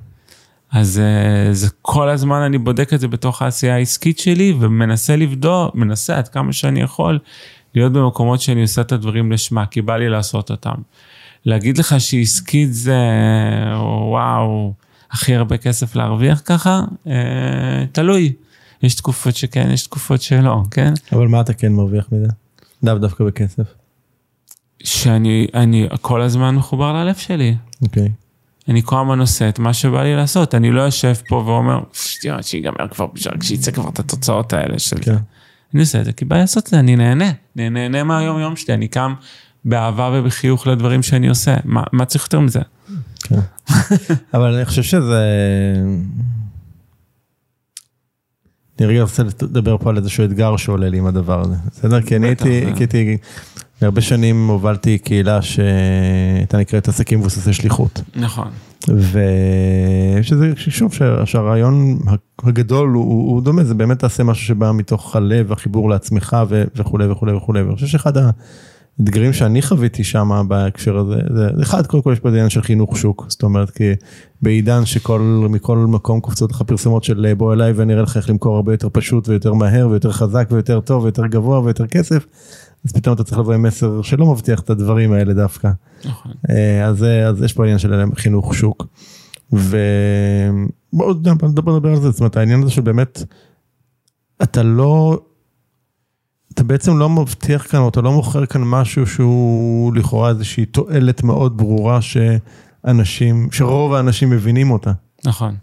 S2: אז אה, זה כל הזמן אני בודק את זה בתוך העשייה העסקית שלי, ומנסה לבדוק, מנסה עד כמה שאני יכול, להיות במקומות שאני עושה את הדברים לשמה, כי בא לי לעשות אותם. להגיד לך שעסקית זה, וואו, הכי הרבה כסף להרוויח ככה, אה, תלוי. יש תקופות שכן, יש תקופות שלא, כן?
S1: אבל מה אתה כן מרוויח מזה? לאו דווקא בכסף.
S2: שאני אני כל הזמן מחובר ללב שלי.
S1: אוקיי. Okay.
S2: אני כל הזמן עושה את מה שבא לי לעשות, אני לא יושב פה ואומר, שטויות, שיגמר כבר, שיצא כבר את התוצאות האלה של כן. זה. אני עושה את זה כי בא לעשות את זה, אני נהנה, אני נהנה מהיום יום שלי, אני קם באהבה ובחיוך לדברים שאני עושה, מה, מה צריך יותר מזה?
S1: כן. אבל אני חושב שזה... אני רגע רוצה לדבר פה על איזשהו אתגר שעולה לי עם הדבר הזה, בסדר? כי אני הייתי, כי הייתי, הרבה שנים הובלתי קהילה שהייתה נקראת עסקים מבוססי שליחות.
S2: נכון.
S1: ושזה, שוב, שהרעיון הגדול הוא, הוא דומה, זה באמת תעשה משהו שבא מתוך הלב, החיבור לעצמך וכולי וכולי וכולי. ואני חושב שאחד האתגרים שאני חוויתי שם בהקשר הזה, זה אחד, קודם כל יש פה עניין של חינוך שוק, זאת אומרת, כי בעידן שכל, מכל מקום קופצות לך פרסומות של בוא אליי ואני אראה לך איך למכור הרבה יותר פשוט ויותר מהר ויותר חזק ויותר טוב ויותר גבוה ויותר כסף. אז פתאום אתה צריך לבוא עם מסר שלא מבטיח את הדברים האלה דווקא. נכון. אה, אז, אז יש פה עניין של חינוך שוק. ובואו נדבר על זה, זאת אומרת העניין הזה שבאמת אתה לא, אתה בעצם לא מבטיח כאן או אתה לא מוכר כאן משהו שהוא לכאורה איזושהי תועלת מאוד ברורה שאנשים, שרוב האנשים מבינים אותה.
S2: נכון.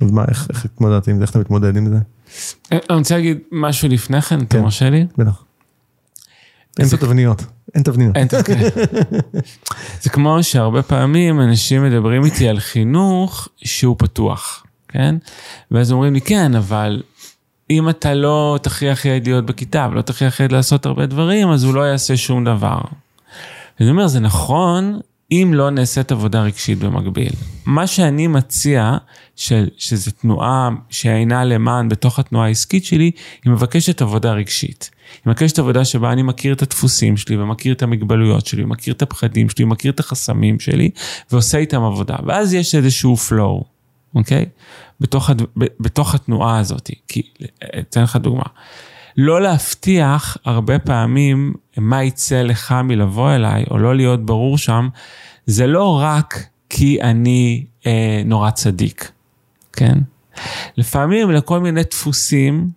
S1: אז מה, איך, איך התמודדת עם זה, איך אתה מתמודד עם זה?
S2: אה, אני רוצה להגיד משהו לפני כן, אתה כן. מרשה לי?
S1: בטח. אין פה תבניות, אין תבניות.
S2: זה כמו שהרבה פעמים אנשים מדברים איתי על חינוך שהוא פתוח, כן? ואז אומרים לי, כן, אבל אם אתה לא תכריח ילד להיות בכיתה ולא תכריח ילד לעשות הרבה דברים, אז הוא לא יעשה שום דבר. ואני אומר, זה נכון אם לא נעשית עבודה רגשית במקביל. מה שאני מציע, ש, שזה תנועה שאינה למען בתוך התנועה העסקית שלי, היא מבקשת עבודה רגשית. היא מבקשת עבודה שבה אני מכיר את הדפוסים שלי ומכיר את המגבלויות שלי, מכיר את הפחדים שלי, מכיר את החסמים שלי, ועושה איתם עבודה. ואז יש איזשהו flow, אוקיי? בתוך, הד... בתוך התנועה הזאת. כי, אתן לך דוגמה. לא להבטיח הרבה פעמים מה יצא לך מלבוא אליי, או לא להיות ברור שם, זה לא רק כי אני אה, נורא צדיק, כן? לפעמים לכל מיני דפוסים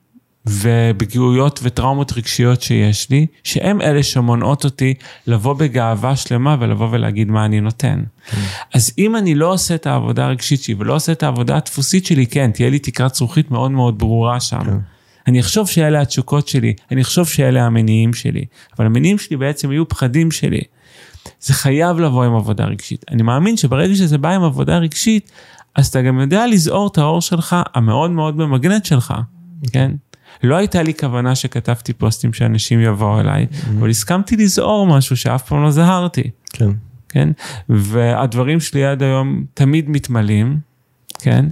S2: ופגיעויות וטראומות רגשיות שיש לי, שהם אלה שמונעות אותי לבוא בגאווה שלמה ולבוא ולהגיד מה אני נותן. כן. אז אם אני לא עושה את העבודה הרגשית שלי ולא עושה את העבודה הדפוסית שלי, כן, תהיה לי תקרת זכוכית מאוד מאוד ברורה שם. כן. אני אחשוב שאלה התשוקות שלי, אני אחשוב שאלה המניעים שלי, אבל המניעים שלי בעצם יהיו פחדים שלי. זה חייב לבוא עם עבודה רגשית. אני מאמין שברגע שזה בא עם עבודה רגשית, אז אתה גם יודע לזהור את האור שלך, המאוד מאוד במגנט שלך, כן? לא הייתה לי כוונה שכתבתי פוסטים שאנשים יבואו אליי, mm-hmm. אבל הסכמתי לזהור משהו שאף פעם לא זהרתי.
S1: כן.
S2: כן? והדברים שלי עד היום תמיד מתמלאים, כן?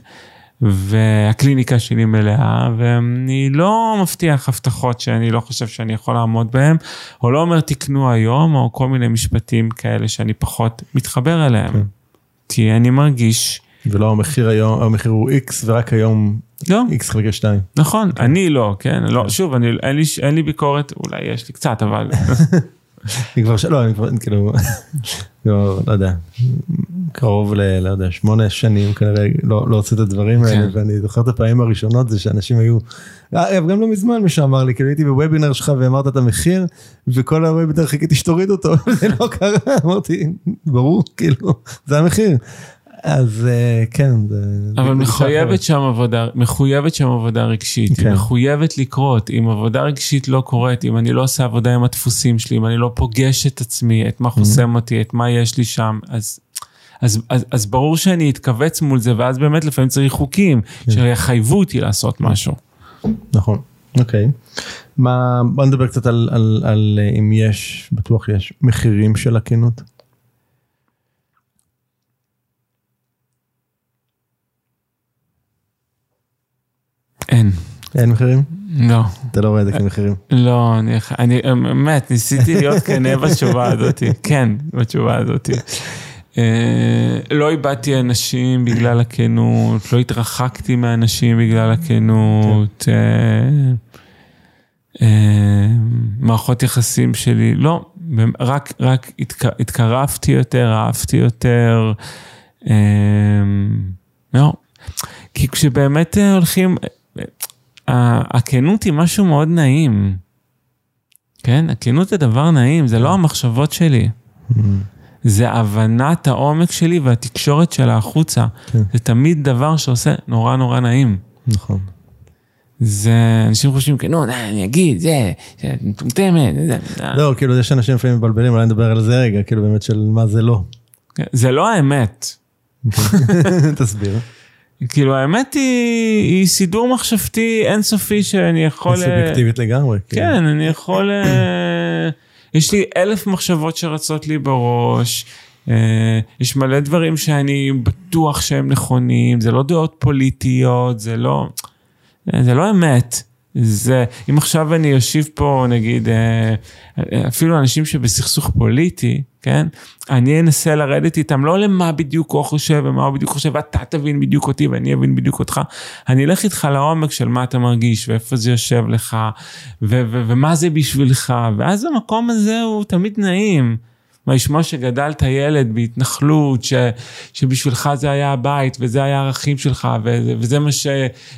S2: והקליניקה שלי מלאה, ואני לא מבטיח הבטחות שאני לא חושב שאני יכול לעמוד בהן, או לא אומר תקנו היום, או כל מיני משפטים כאלה שאני פחות מתחבר אליהם. כן. כי אני מרגיש...
S1: ולא המחיר היום, המחיר הוא X ורק היום לא. X חלקי 2.
S2: נכון, כן. אני לא, כן, לא, כן. שוב, אני, אין, לי, אין לי ביקורת, אולי יש לי קצת, אבל...
S1: אני כבר, לא, אני כבר, כאילו, לא, לא יודע, קרוב ל, לא יודע, שמונה שנים כנראה לא, לא את הדברים האלה, כן. ואני זוכר את הפעמים הראשונות זה שאנשים היו, אגב, גם לא מזמן מישהו אמר לי, כאילו הייתי בוובינר שלך ואמרת את המחיר, וכל הוובינר חיכיתי שתוריד אותו, זה לא קרה, אמרתי, ברור, כאילו, זה המחיר. אז אה, כן.
S2: אבל מחויבת שם עבודה, מחויבת שם עבודה רגשית, כן. היא מחויבת לקרות, אם עבודה רגשית לא קורית, אם אני לא עושה עבודה עם הדפוסים שלי, אם אני לא פוגש את עצמי, את מה חוסם אותי, את מה יש לי שם, אז... אז, אז, אז ברור שאני אתכווץ מול זה, ואז באמת לפעמים צריך חוקים כן. שיחייבו אותי לעשות משהו.
S1: נכון, אוקיי. מה, בוא נדבר קצת על, על, על אם יש, בטוח יש, מחירים של הכנות.
S2: אין.
S1: אין מחירים?
S2: לא.
S1: אתה לא רואה את זה כמחירים?
S2: לא, אני, אני באמת, ניסיתי להיות כנה בתשובה הזאת. כן, בתשובה הזאת. אה, לא איבדתי אנשים בגלל הכנות, לא התרחקתי מאנשים בגלל הכנות. אה, אה, מערכות יחסים שלי, לא, רק, רק התקרבתי יותר, אהבתי יותר. לא, כי כשבאמת הולכים, הכנות היא משהו מאוד נעים. כן? הכנות זה דבר נעים, זה לא המחשבות שלי. זה הבנת העומק שלי והתקשורת שלה החוצה. כן. זה תמיד דבר שעושה נורא נורא נעים.
S1: נכון.
S2: זה, אנשים חושבים, כן, נו, אני אגיד, זה, זה מטומטמת.
S1: לא, כאילו, יש אנשים לפעמים מבלבלים, אולי נדבר על זה רגע, כאילו, באמת של מה זה לא.
S2: כן, זה לא האמת.
S1: תסביר.
S2: כאילו האמת היא, היא סידור מחשבתי אינסופי שאני יכול...
S1: סובייקטיבית לגמרי.
S2: כן, כן אני יכול... אה, יש לי אלף מחשבות שרצות לי בראש. אה, יש מלא דברים שאני בטוח שהם נכונים, זה לא דעות פוליטיות, זה לא... זה לא אמת. זה, אם עכשיו אני אושיב פה, נגיד, אה, אפילו אנשים שבסכסוך פוליטי, כן? אני אנסה לרדת איתם, לא למה בדיוק הוא חושב ומה הוא בדיוק חושב, ואתה תבין בדיוק אותי ואני אבין בדיוק אותך. אני אלך איתך לעומק של מה אתה מרגיש ואיפה זה יושב לך, ומה זה בשבילך, ואז המקום הזה הוא תמיד נעים. מה לשמוע שגדלת ילד בהתנחלות, ש, שבשבילך זה היה הבית, וזה היה הערכים שלך, וזה, וזה, מה ש,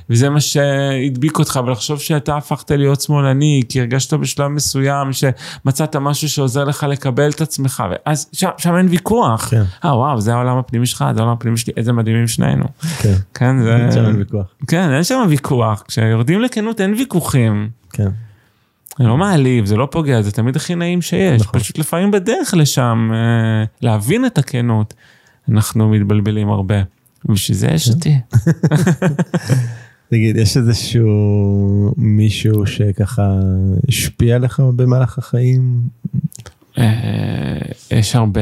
S2: וזה מה שהדביק אותך, ולחשוב שאתה הפכת להיות שמאלני, כי הרגשת בשלב מסוים שמצאת משהו שעוזר לך לקבל את עצמך, ואז שם, שם אין ויכוח. כן. אה, וואו, זה העולם הפנימי שלך, זה העולם הפנימי שלי, איזה מדהימים שנינו.
S1: כן. כן, זה... אין שם ויכוח.
S2: כן, אין שם ויכוח. כשיורדים לכנות אין ויכוחים.
S1: כן.
S2: זה לא מעליב, זה לא פוגע, זה תמיד הכי נעים שיש. נכון. פשוט לפעמים בדרך לשם, אה, להבין את הכנות, אנחנו מתבלבלים הרבה. ובשביל זה יש אותי.
S1: תגיד, יש איזשהו מישהו שככה השפיע עליך במהלך החיים?
S2: אה, יש הרבה.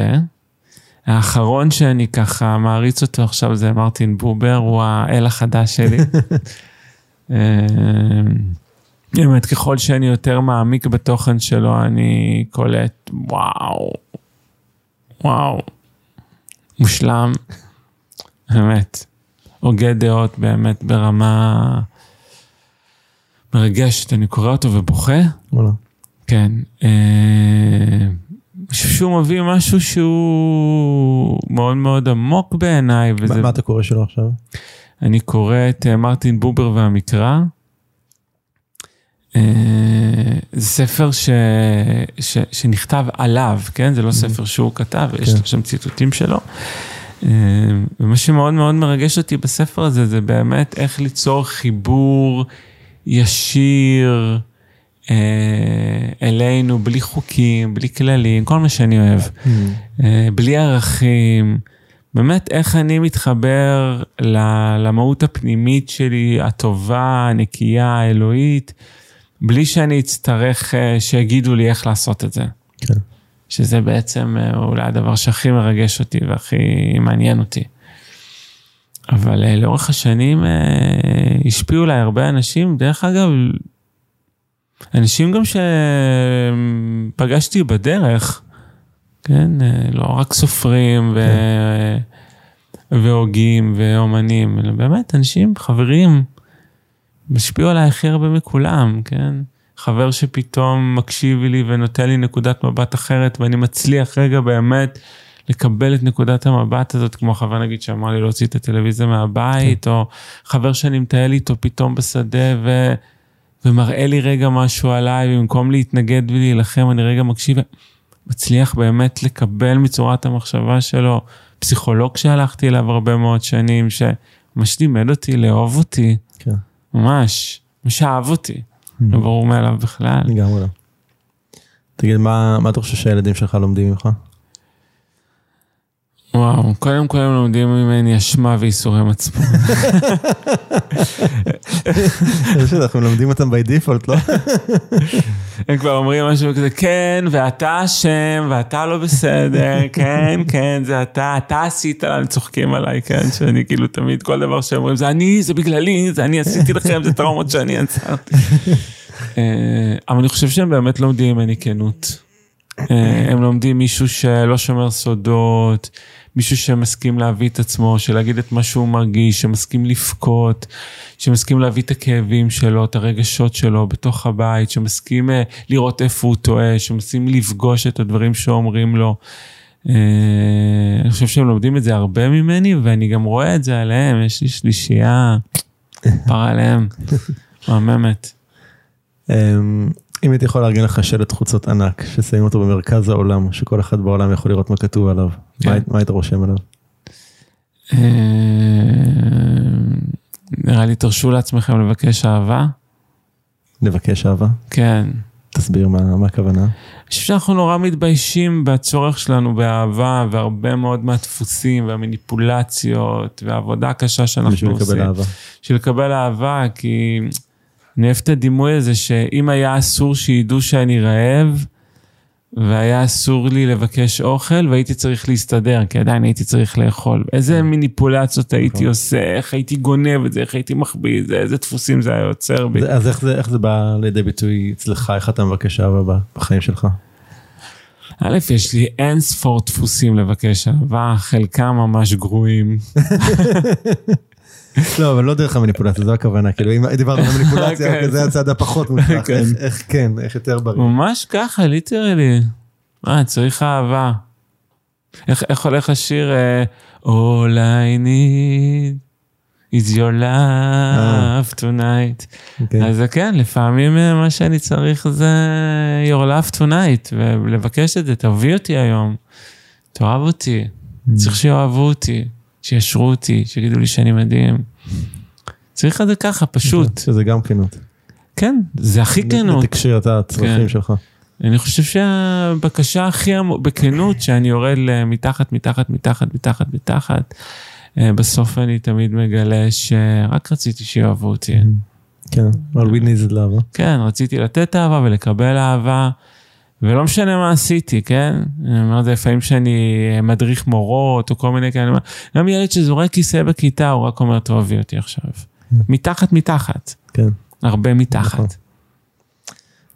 S2: האחרון שאני ככה מעריץ אותו עכשיו זה מרטין בובר, הוא האל החדש שלי. באמת, ככל שאני יותר מעמיק בתוכן שלו, אני קולט, וואו, וואו, מושלם, באמת, הוגה דעות באמת ברמה, מרגשת, אני קורא אותו ובוכה.
S1: וואלה.
S2: כן. אה, שהוא מביא משהו שהוא מאוד מאוד עמוק בעיניי.
S1: וזה... מה אתה קורא שלו עכשיו?
S2: אני קורא את אה, מרטין בובר והמקרא. אה, זה ספר ש... ש... שנכתב עליו, כן? זה לא mm-hmm. ספר שהוא כתב, כן. יש שם ציטוטים שלו. אה, ומה שמאוד מאוד מרגש אותי בספר הזה, זה באמת איך ליצור חיבור ישיר אה, אלינו, בלי חוקים, בלי כללים, כל מה שאני אוהב. Mm. אה, בלי ערכים. באמת, איך אני מתחבר למהות הפנימית שלי, הטובה, הנקייה, האלוהית, בלי שאני אצטרך שיגידו לי איך לעשות את זה. כן. שזה בעצם אה, אולי הדבר שהכי מרגש אותי והכי מעניין אותי. אבל אה, לאורך השנים אה, השפיעו עליי הרבה אנשים, דרך אגב, אנשים גם שפגשתי בדרך, כן, לא רק סופרים ו... כן. והוגים ואומנים, אלא באמת אנשים, חברים, משפיעו עליי הכי הרבה מכולם, כן? חבר שפתאום מקשיב לי ונותן לי נקודת מבט אחרת ואני מצליח רגע באמת לקבל את נקודת המבט הזאת, כמו חבר נגיד שאמר לי להוציא את הטלוויזיה מהבית, כן. או חבר שאני מטייל איתו פתאום בשדה ו... ומראה לי רגע משהו עליי, ובמקום להתנגד ולהילחם, אני רגע מקשיב, מצליח באמת לקבל מצורת המחשבה שלו. פסיכולוג שהלכתי אליו הרבה מאוד שנים, שממש לימד אותי לאהוב אותי, כן. ממש, ממש אהב אותי. לא ברור מאליו בכלל.
S1: לגמרי לא. תגיד, מה, מה אתה חושב שהילדים שלך לומדים ממך?
S2: וואו, קודם כל הם לומדים ממני אשמה ואיסורי מצפון.
S1: אנחנו לומדים אותם by default, לא?
S2: הם כבר אומרים משהו כזה, כן, ואתה אשם, ואתה לא בסדר, כן, כן, זה אתה, אתה עשית, הם צוחקים עליי, כן, שאני כאילו תמיד, כל דבר שהם אומרים, זה אני, זה בגללי, זה אני עשיתי לכם, זה טראומות שאני יצרתי. אה, אבל אני חושב שהם באמת לומדים ממני כנות. אה, הם לומדים מישהו שלא שומר סודות, מישהו שמסכים להביא את עצמו, שלהגיד את מה שהוא מרגיש, שמסכים לבכות, שמסכים להביא את הכאבים שלו, את הרגשות שלו בתוך הבית, שמסכים uh, לראות איפה הוא טועה, שמסכים לפגוש את הדברים שאומרים לו. Uh, אני חושב שהם לומדים את זה הרבה ממני, ואני גם רואה את זה עליהם, יש לי שלישייה, פרה עליהם, מהממת.
S1: אמ, אם הייתי יכול לארגן לך שלט חוצות ענק, ששמים אותו במרכז העולם, שכל אחד בעולם יכול לראות מה כתוב עליו, כן. מה היית רושם עליו?
S2: אה, נראה לי תרשו לעצמכם לבקש אהבה.
S1: לבקש אהבה?
S2: כן.
S1: תסביר מה, מה הכוונה. אני
S2: חושב שאנחנו נורא מתביישים בצורך שלנו באהבה, והרבה מאוד מהדפוסים והמניפולציות והעבודה הקשה שאנחנו
S1: בשביל עושים. בשביל לקבל אהבה.
S2: בשביל לקבל אהבה, כי אני אוהב את הדימוי הזה שאם היה אסור שידעו שאני רעב, והיה אסור לי לבקש אוכל והייתי צריך להסתדר, כי עדיין הייתי צריך לאכול. איזה כן. מניפולציות הייתי נכון. עושה, איך הייתי גונב את זה, איך הייתי מחביא את זה, איזה דפוסים זה היה יוצר בי.
S1: אז איך זה, איך זה בא לידי ביטוי אצלך, איך אתה מבקש אהבה בחיים שלך?
S2: א', יש לי אין ספור דפוסים לבקש אהבה, חלקם ממש גרועים.
S1: לא, אבל לא דרך המניפולציה, זו הכוונה, כאילו אם דיברנו על מניפולציה, כן. זה הצד הפחות מוצלח, כן. איך כן, איך יותר בריא.
S2: ממש ככה, ליטרלי. אה, צריך אהבה. איך הולך השיר אה, All I need is your love tonight. אוקיי. אז כן, לפעמים אה, מה שאני צריך זה your love tonight, ולבקש את זה, תביא אותי היום, תאהב אותי, mm. צריך שיאהבו אותי. שישרו אותי, שיגידו לי שאני מדהים. צריך את זה ככה, פשוט.
S1: שזה גם כנות.
S2: כן, זה הכי כנות.
S1: תקשיר את הצרכים כן. שלך.
S2: אני חושב שהבקשה הכי בכנות, שאני יורד מתחת, מתחת, מתחת, מתחת, מתחת, אה, בסוף אני תמיד מגלה שרק רציתי שיאהבו אותי.
S1: כן, all we need is love.
S2: כן, רציתי לתת אהבה ולקבל אהבה. ולא משנה מה עשיתי, כן? אני אומר את זה לפעמים שאני מדריך מורות או כל מיני כאלה, גם ילד שזורק כיסא בכיתה, הוא רק אומר, תאהבי אותי עכשיו. מתחת, מתחת.
S1: כן.
S2: הרבה מתחת. נכון.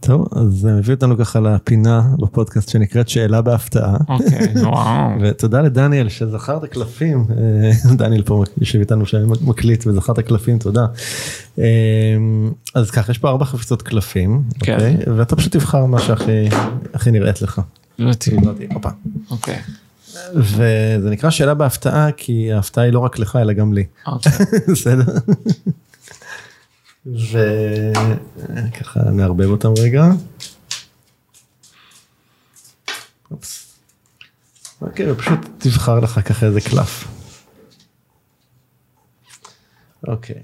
S1: טוב, אז זה מביא אותנו ככה לפינה בפודקאסט שנקראת שאלה בהפתעה.
S2: אוקיי, וואו.
S1: ותודה לדניאל שזכר את הקלפים, אה, דניאל פה יושב איתנו שמקליט וזכר את הקלפים, תודה. אה, אז ככה, יש פה ארבע חפיסות קלפים,
S2: כן.
S1: אוקיי? ואתה פשוט תבחר מה שהכי הכי נראית לך.
S2: לא תהיה.
S1: הופה.
S2: אוקיי.
S1: וזה נקרא שאלה בהפתעה, כי ההפתעה היא לא רק לך, אלא גם לי.
S2: אוקיי.
S1: בסדר? וככה נערבב אותם רגע. אופס. אוקיי, ופשוט תבחר לך ככה איזה קלף. אוקיי.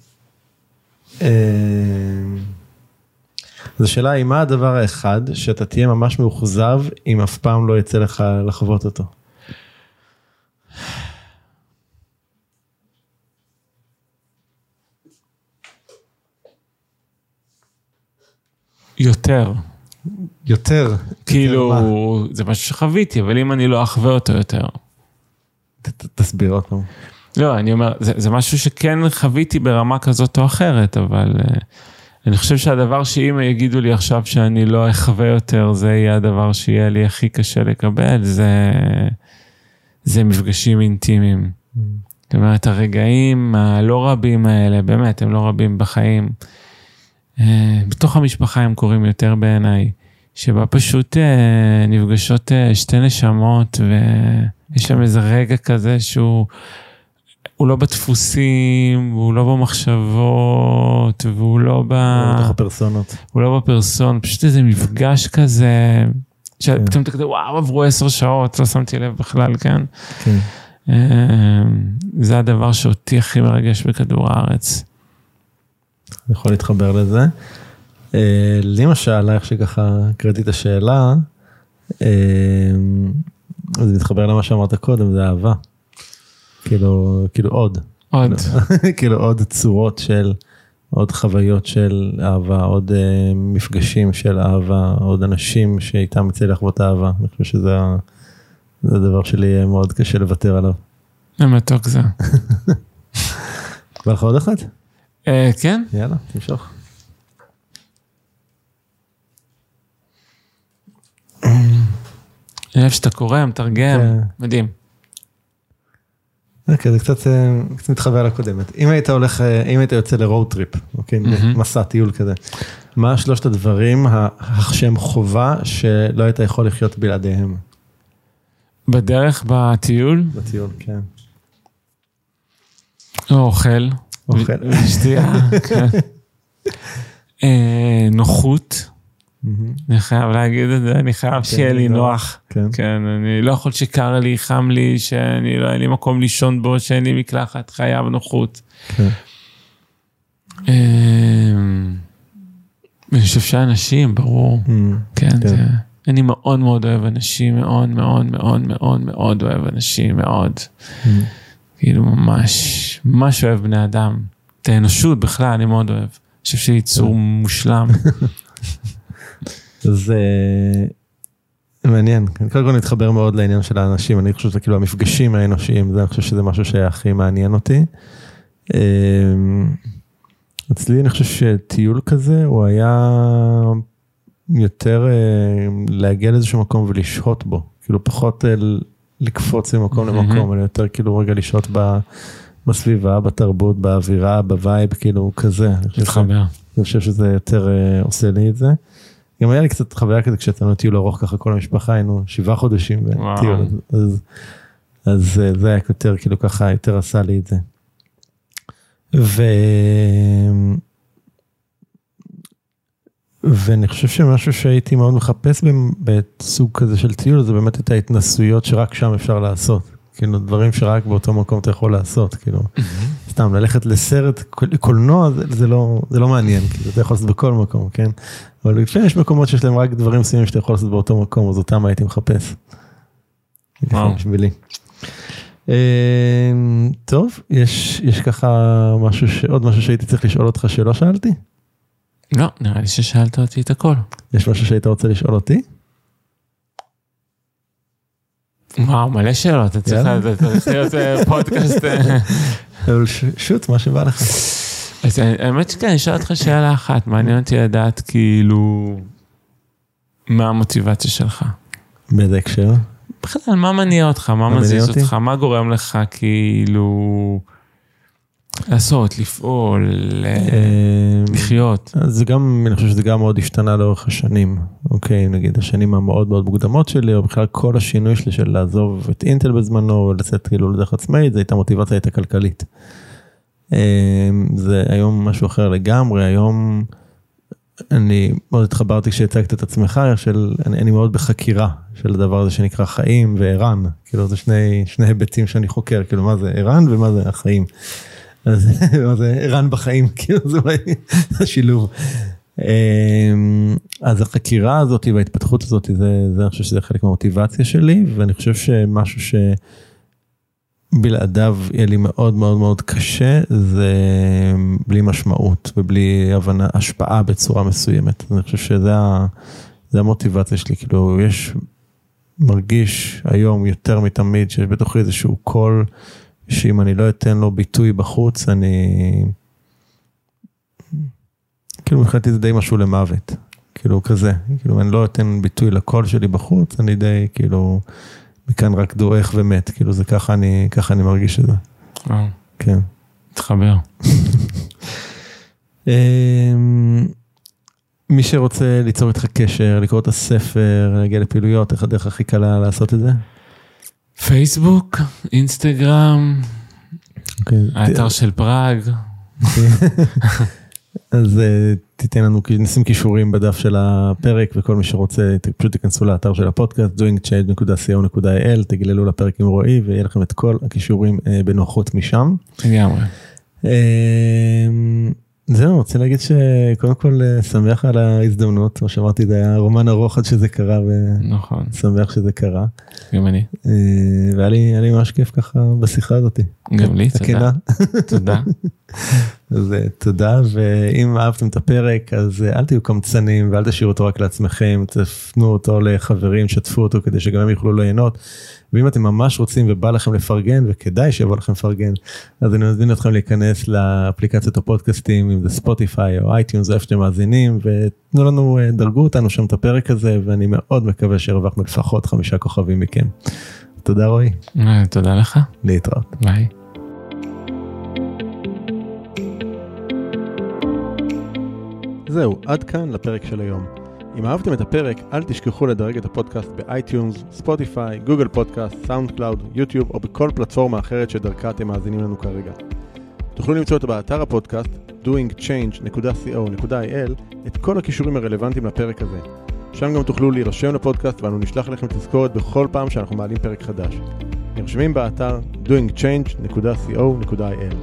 S1: אז השאלה היא מה הדבר האחד שאתה תהיה ממש מאוכזב אם אף פעם לא יצא לך לחוות אותו.
S2: יותר.
S1: יותר.
S2: כאילו,
S1: מה?
S2: זה משהו שחוויתי, אבל אם אני לא אחווה אותו יותר.
S1: ת- תסביר עוד פעם.
S2: לא, אני אומר, זה, זה משהו שכן חוויתי ברמה כזאת או אחרת, אבל uh, אני חושב שהדבר שאם יגידו לי עכשיו שאני לא אחווה יותר, זה יהיה הדבר שיהיה לי הכי קשה לקבל, זה, זה מפגשים אינטימיים. זאת אומרת, הרגעים הלא רבים האלה, באמת, הם לא רבים בחיים. Uh, בתוך המשפחה הם קורים יותר בעיניי, שבה פשוט uh, נפגשות uh, שתי נשמות ויש שם איזה רגע כזה שהוא... הוא לא בדפוסים, והוא לא במחשבות, והוא לא ב...
S1: בתוך הפרסונות.
S2: הוא לא בפרסון, פשוט איזה מפגש כזה, שפתאום אתה כזה, וואו, עברו עשר שעות, לא שמתי לב בכלל, כן?
S1: כן.
S2: אה, זה הדבר שאותי הכי מרגש בכדור הארץ.
S1: אני יכול להתחבר לזה. אה, לי מה שאלה, איך שככה הקראתי את השאלה, אה, זה מתחבר למה שאמרת קודם, זה אהבה. כאילו, כאילו עוד.
S2: עוד.
S1: כאילו עוד צורות של, עוד חוויות של אהבה, עוד אה, מפגשים של אהבה, עוד אנשים שאיתם יצא לחוות אהבה. אני חושב שזה זה הדבר שלי יהיה מאוד קשה לוותר עליו.
S2: מתוק זה.
S1: בא לך עוד אחת?
S2: אה, כן?
S1: יאללה, תמשוך.
S2: אני אוהב שאתה קורא, מתרגם,
S1: כן.
S2: מדהים.
S1: אוקיי, זה קצת, אה, קצת מתחבר לקודמת. אם היית הולך, אה, אם היית יוצא ל road trip,
S2: אוקיי.
S1: מסע טיול כזה, מה שלושת הדברים שהם חובה שלא היית יכול לחיות בלעדיהם
S2: בדרך, בטיול,
S1: בטיול, כן.
S2: אוכל.
S1: אוכל.
S2: ו- ושתייה, כן. אה, נוחות, אני חייב להגיד את זה, אני חייב שיהיה לי נוח.
S1: כן.
S2: כן, אני לא יכול שקר לי, חם לי, שאני לא, אין לי מקום לישון בו, שאין לי מקלחת, חייב נוחות.
S1: כן.
S2: אמ, אני חושב שאנשים, ברור, כן,
S1: כן.
S2: זה, אני מאוד מאוד אוהב אנשים, מאוד מאוד מאוד מאוד מאוד אוהב אנשים, מאוד. כאילו ממש, ממש אוהב בני אדם. את האנושות בכלל, אני מאוד אוהב. אני חושב שהיא יצור מושלם.
S1: אז אה, מעניין, קודם כל נתחבר מאוד לעניין של האנשים, אני חושב שזה כאילו המפגשים האנושיים, זה אני חושב שזה משהו שהכי מעניין אותי. אה, אצלי אני חושב שטיול כזה הוא היה יותר אה, להגיע לאיזשהו מקום ולשהות בו, כאילו פחות לקפוץ ממקום. למקום, אלא יותר כאילו רגע לשהות בסביבה, בתרבות, באווירה, ב vibe, כאילו כזה.
S2: להתחבר.
S1: אני חושב שזה יותר אה, עושה לי את זה. גם היה לי קצת חוויה כזה כשיצאנו טיול ארוך ככה כל המשפחה היינו שבעה חודשים בטיול
S2: וואו.
S1: אז, אז אה, זה היה יותר כאילו ככה יותר עשה לי את זה. ו... ואני חושב שמשהו שהייתי מאוד מחפש בסוג כזה של טיול זה באמת את ההתנסויות שרק שם אפשר לעשות. כאילו דברים שרק באותו מקום אתה יכול לעשות כאילו סתם ללכת לסרט קול- קולנוע זה, זה לא זה לא מעניין כאילו אתה יכול לעשות בכל מקום כן אבל לפעמים יש מקומות שיש להם רק דברים מסוימים שאתה יכול לעשות באותו מקום אז אותם הייתי מחפש.
S2: וואו.
S1: בשבילי. אה, טוב יש יש ככה משהו שעוד משהו שהייתי צריך לשאול אותך שלא שאלתי
S2: לא, נראה לי ששאלת אותי את הכל.
S1: יש משהו שהיית רוצה לשאול אותי
S2: וואו, מלא שאלות, אתה צריך להיות אה, פודקאסט. אה.
S1: שוט מה שבא לך.
S2: אז האמת שכן, אני אשאל אותך שאלה אחת, מעניין אותי לדעת כאילו, מה המוטיבציה שלך?
S1: באיזה הקשר?
S2: בכלל, מה מניע אותך? מה מזיז אותך? מה גורם לך כאילו לעשות, לפעול,
S1: אמ,
S2: לחיות?
S1: זה גם, אני חושב שזה גם מאוד השתנה לאורך השנים. אוקיי, נגיד השנים המאוד מאוד מוקדמות שלי, או בכלל כל השינוי שלי של לעזוב את אינטל בזמנו, ולצאת כאילו לדרך עצמאית, זו הייתה מוטיבציה הייתה כלכלית. אמ, זה היום משהו אחר לגמרי, היום אני מאוד התחברתי כשהצגת את עצמך, של, אני, אני מאוד בחקירה של הדבר הזה שנקרא חיים וערן, כאילו זה שני, שני היבטים שאני חוקר, כאילו מה זה ערן ומה זה החיים. אז זה ערן בחיים, כאילו זה אולי השילוב. אמ, אז החקירה הזאת וההתפתחות הזאת, זה, זה אני חושב שזה חלק מהמוטיבציה שלי, ואני חושב שמשהו ש... בלעדיו יהיה לי מאוד מאוד מאוד קשה, זה בלי משמעות ובלי הבנה, השפעה בצורה מסוימת. אני חושב שזה המוטיבציה שלי, כאילו יש, מרגיש היום יותר מתמיד שיש בתוכי איזשהו קול, שאם אני לא אתן לו ביטוי בחוץ, אני... כאילו מבחינתי זה די משהו למוות, כאילו כזה, כאילו אני לא אתן ביטוי לקול שלי בחוץ, אני די כאילו... מכאן רק דועך ומת, כאילו זה ככה אני, ככה אני מרגיש את זה.
S2: וואו.
S1: כן.
S2: תתחבר.
S1: אמ, מי שרוצה ליצור איתך קשר, לקרוא את הספר, להגיע לפעילויות, איך הדרך הכי קלה לעשות את זה?
S2: פייסבוק, אינסטגרם,
S1: אוקיי.
S2: האתר של פראג.
S1: אז אה, תיתן לנו, נשים קישורים בדף של הפרק וכל מי שרוצה פשוט תיכנסו לאתר של הפודקאסט doingchange.co.il תגללו לפרק עם רועי ויהיה לכם את כל הקישורים אה, בנוחות משם.
S2: לגמרי.
S1: זהו, רוצה להגיד שקודם כל אה, שמח על ההזדמנות, כמו שאמרתי זה היה רומן ארוך עד שזה קרה
S2: נכון.
S1: ושמח שזה קרה.
S2: גם אני.
S1: והיה לי ממש כיף ככה בשיחה הזאתי.
S2: גם לי, תודה. תודה.
S1: אז אה, תודה, ואם אהבתם את הפרק, אז אה, אל תהיו קמצנים ואל תשאירו אותו רק לעצמכם, תפנו אותו לחברים, שתפו אותו כדי שגם הם יוכלו ליהנות. ואם אתם ממש רוצים ובא לכם לפרגן, וכדאי שיבוא לכם לפרגן, אז אני מזמין אתכם להיכנס לאפליקציות הפודקאסטים, אם זה Spotify או iTunes, איפה שאתם מאזינים, ותנו לנו, אה, דרגו אותנו שם את הפרק הזה, ואני מאוד מקווה שהרווחנו לפחות חמישה כוכבים מכם. תודה רועי.
S2: תודה לך.
S1: להתראות.
S2: ביי.
S3: זהו, עד כאן לפרק של היום. אם אהבתם את הפרק, אל תשכחו לדרג את הפודקאסט ב iTunes, Spotify, Google Podcast, SoundCloud, YouTube או בכל פלטפורמה אחרת שדרכה אתם מאזינים לנו כרגע. תוכלו למצוא אותו באתר הפודקאסט doingchange.co.il את כל הקישורים הרלוונטיים לפרק הזה. שם גם תוכלו להירשם לפודקאסט ואנו נשלח לכם תזכורת בכל פעם שאנחנו מעלים פרק חדש. נרשמים באתר doingchange.co.il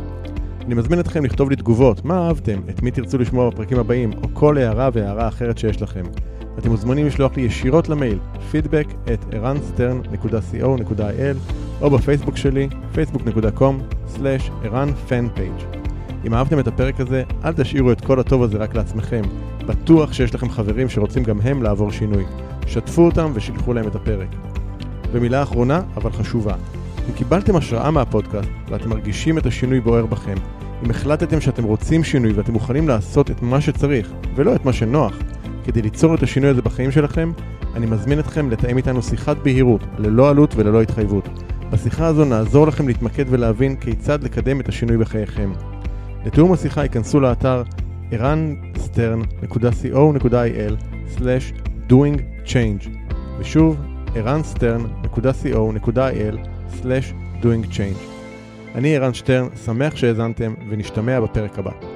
S3: אני מזמין אתכם לכתוב לי תגובות, מה אהבתם, את מי תרצו לשמוע בפרקים הבאים, או כל הערה והערה אחרת שיש לכם. אתם מוזמנים לשלוח לי ישירות למייל feedback at ערנסטרן.co.il או בפייסבוק שלי facebook.com/ערנפנפייג' אם אהבתם את הפרק הזה, אל תשאירו את כל הטוב הזה רק לעצמכם. בטוח שיש לכם חברים שרוצים גם הם לעבור שינוי. שתפו אותם ושילחו להם את הפרק. ומילה אחרונה, אבל חשובה. אם קיבלתם השראה מהפודקאסט ואתם מרגישים את השינוי בוער בכם, אם החלטתם שאתם רוצים שינוי ואתם מוכנים לעשות את מה שצריך ולא את מה שנוח, כדי ליצור את השינוי הזה בחיים שלכם, אני מזמין אתכם לתאם איתנו שיחת בהירות, ללא עלות וללא התחייבות. בשיחה הזו נעזור לכם להתמקד ולהבין כיצד לקדם את השינוי בחייכם. לתיאום השיחה ייכנסו לאתר ערנסטרן.co.il/doingchange ושוב ערנסטרן.co.il/doingchange אני ערן שטרן, שמח שהאזנתם ונשתמע בפרק הבא.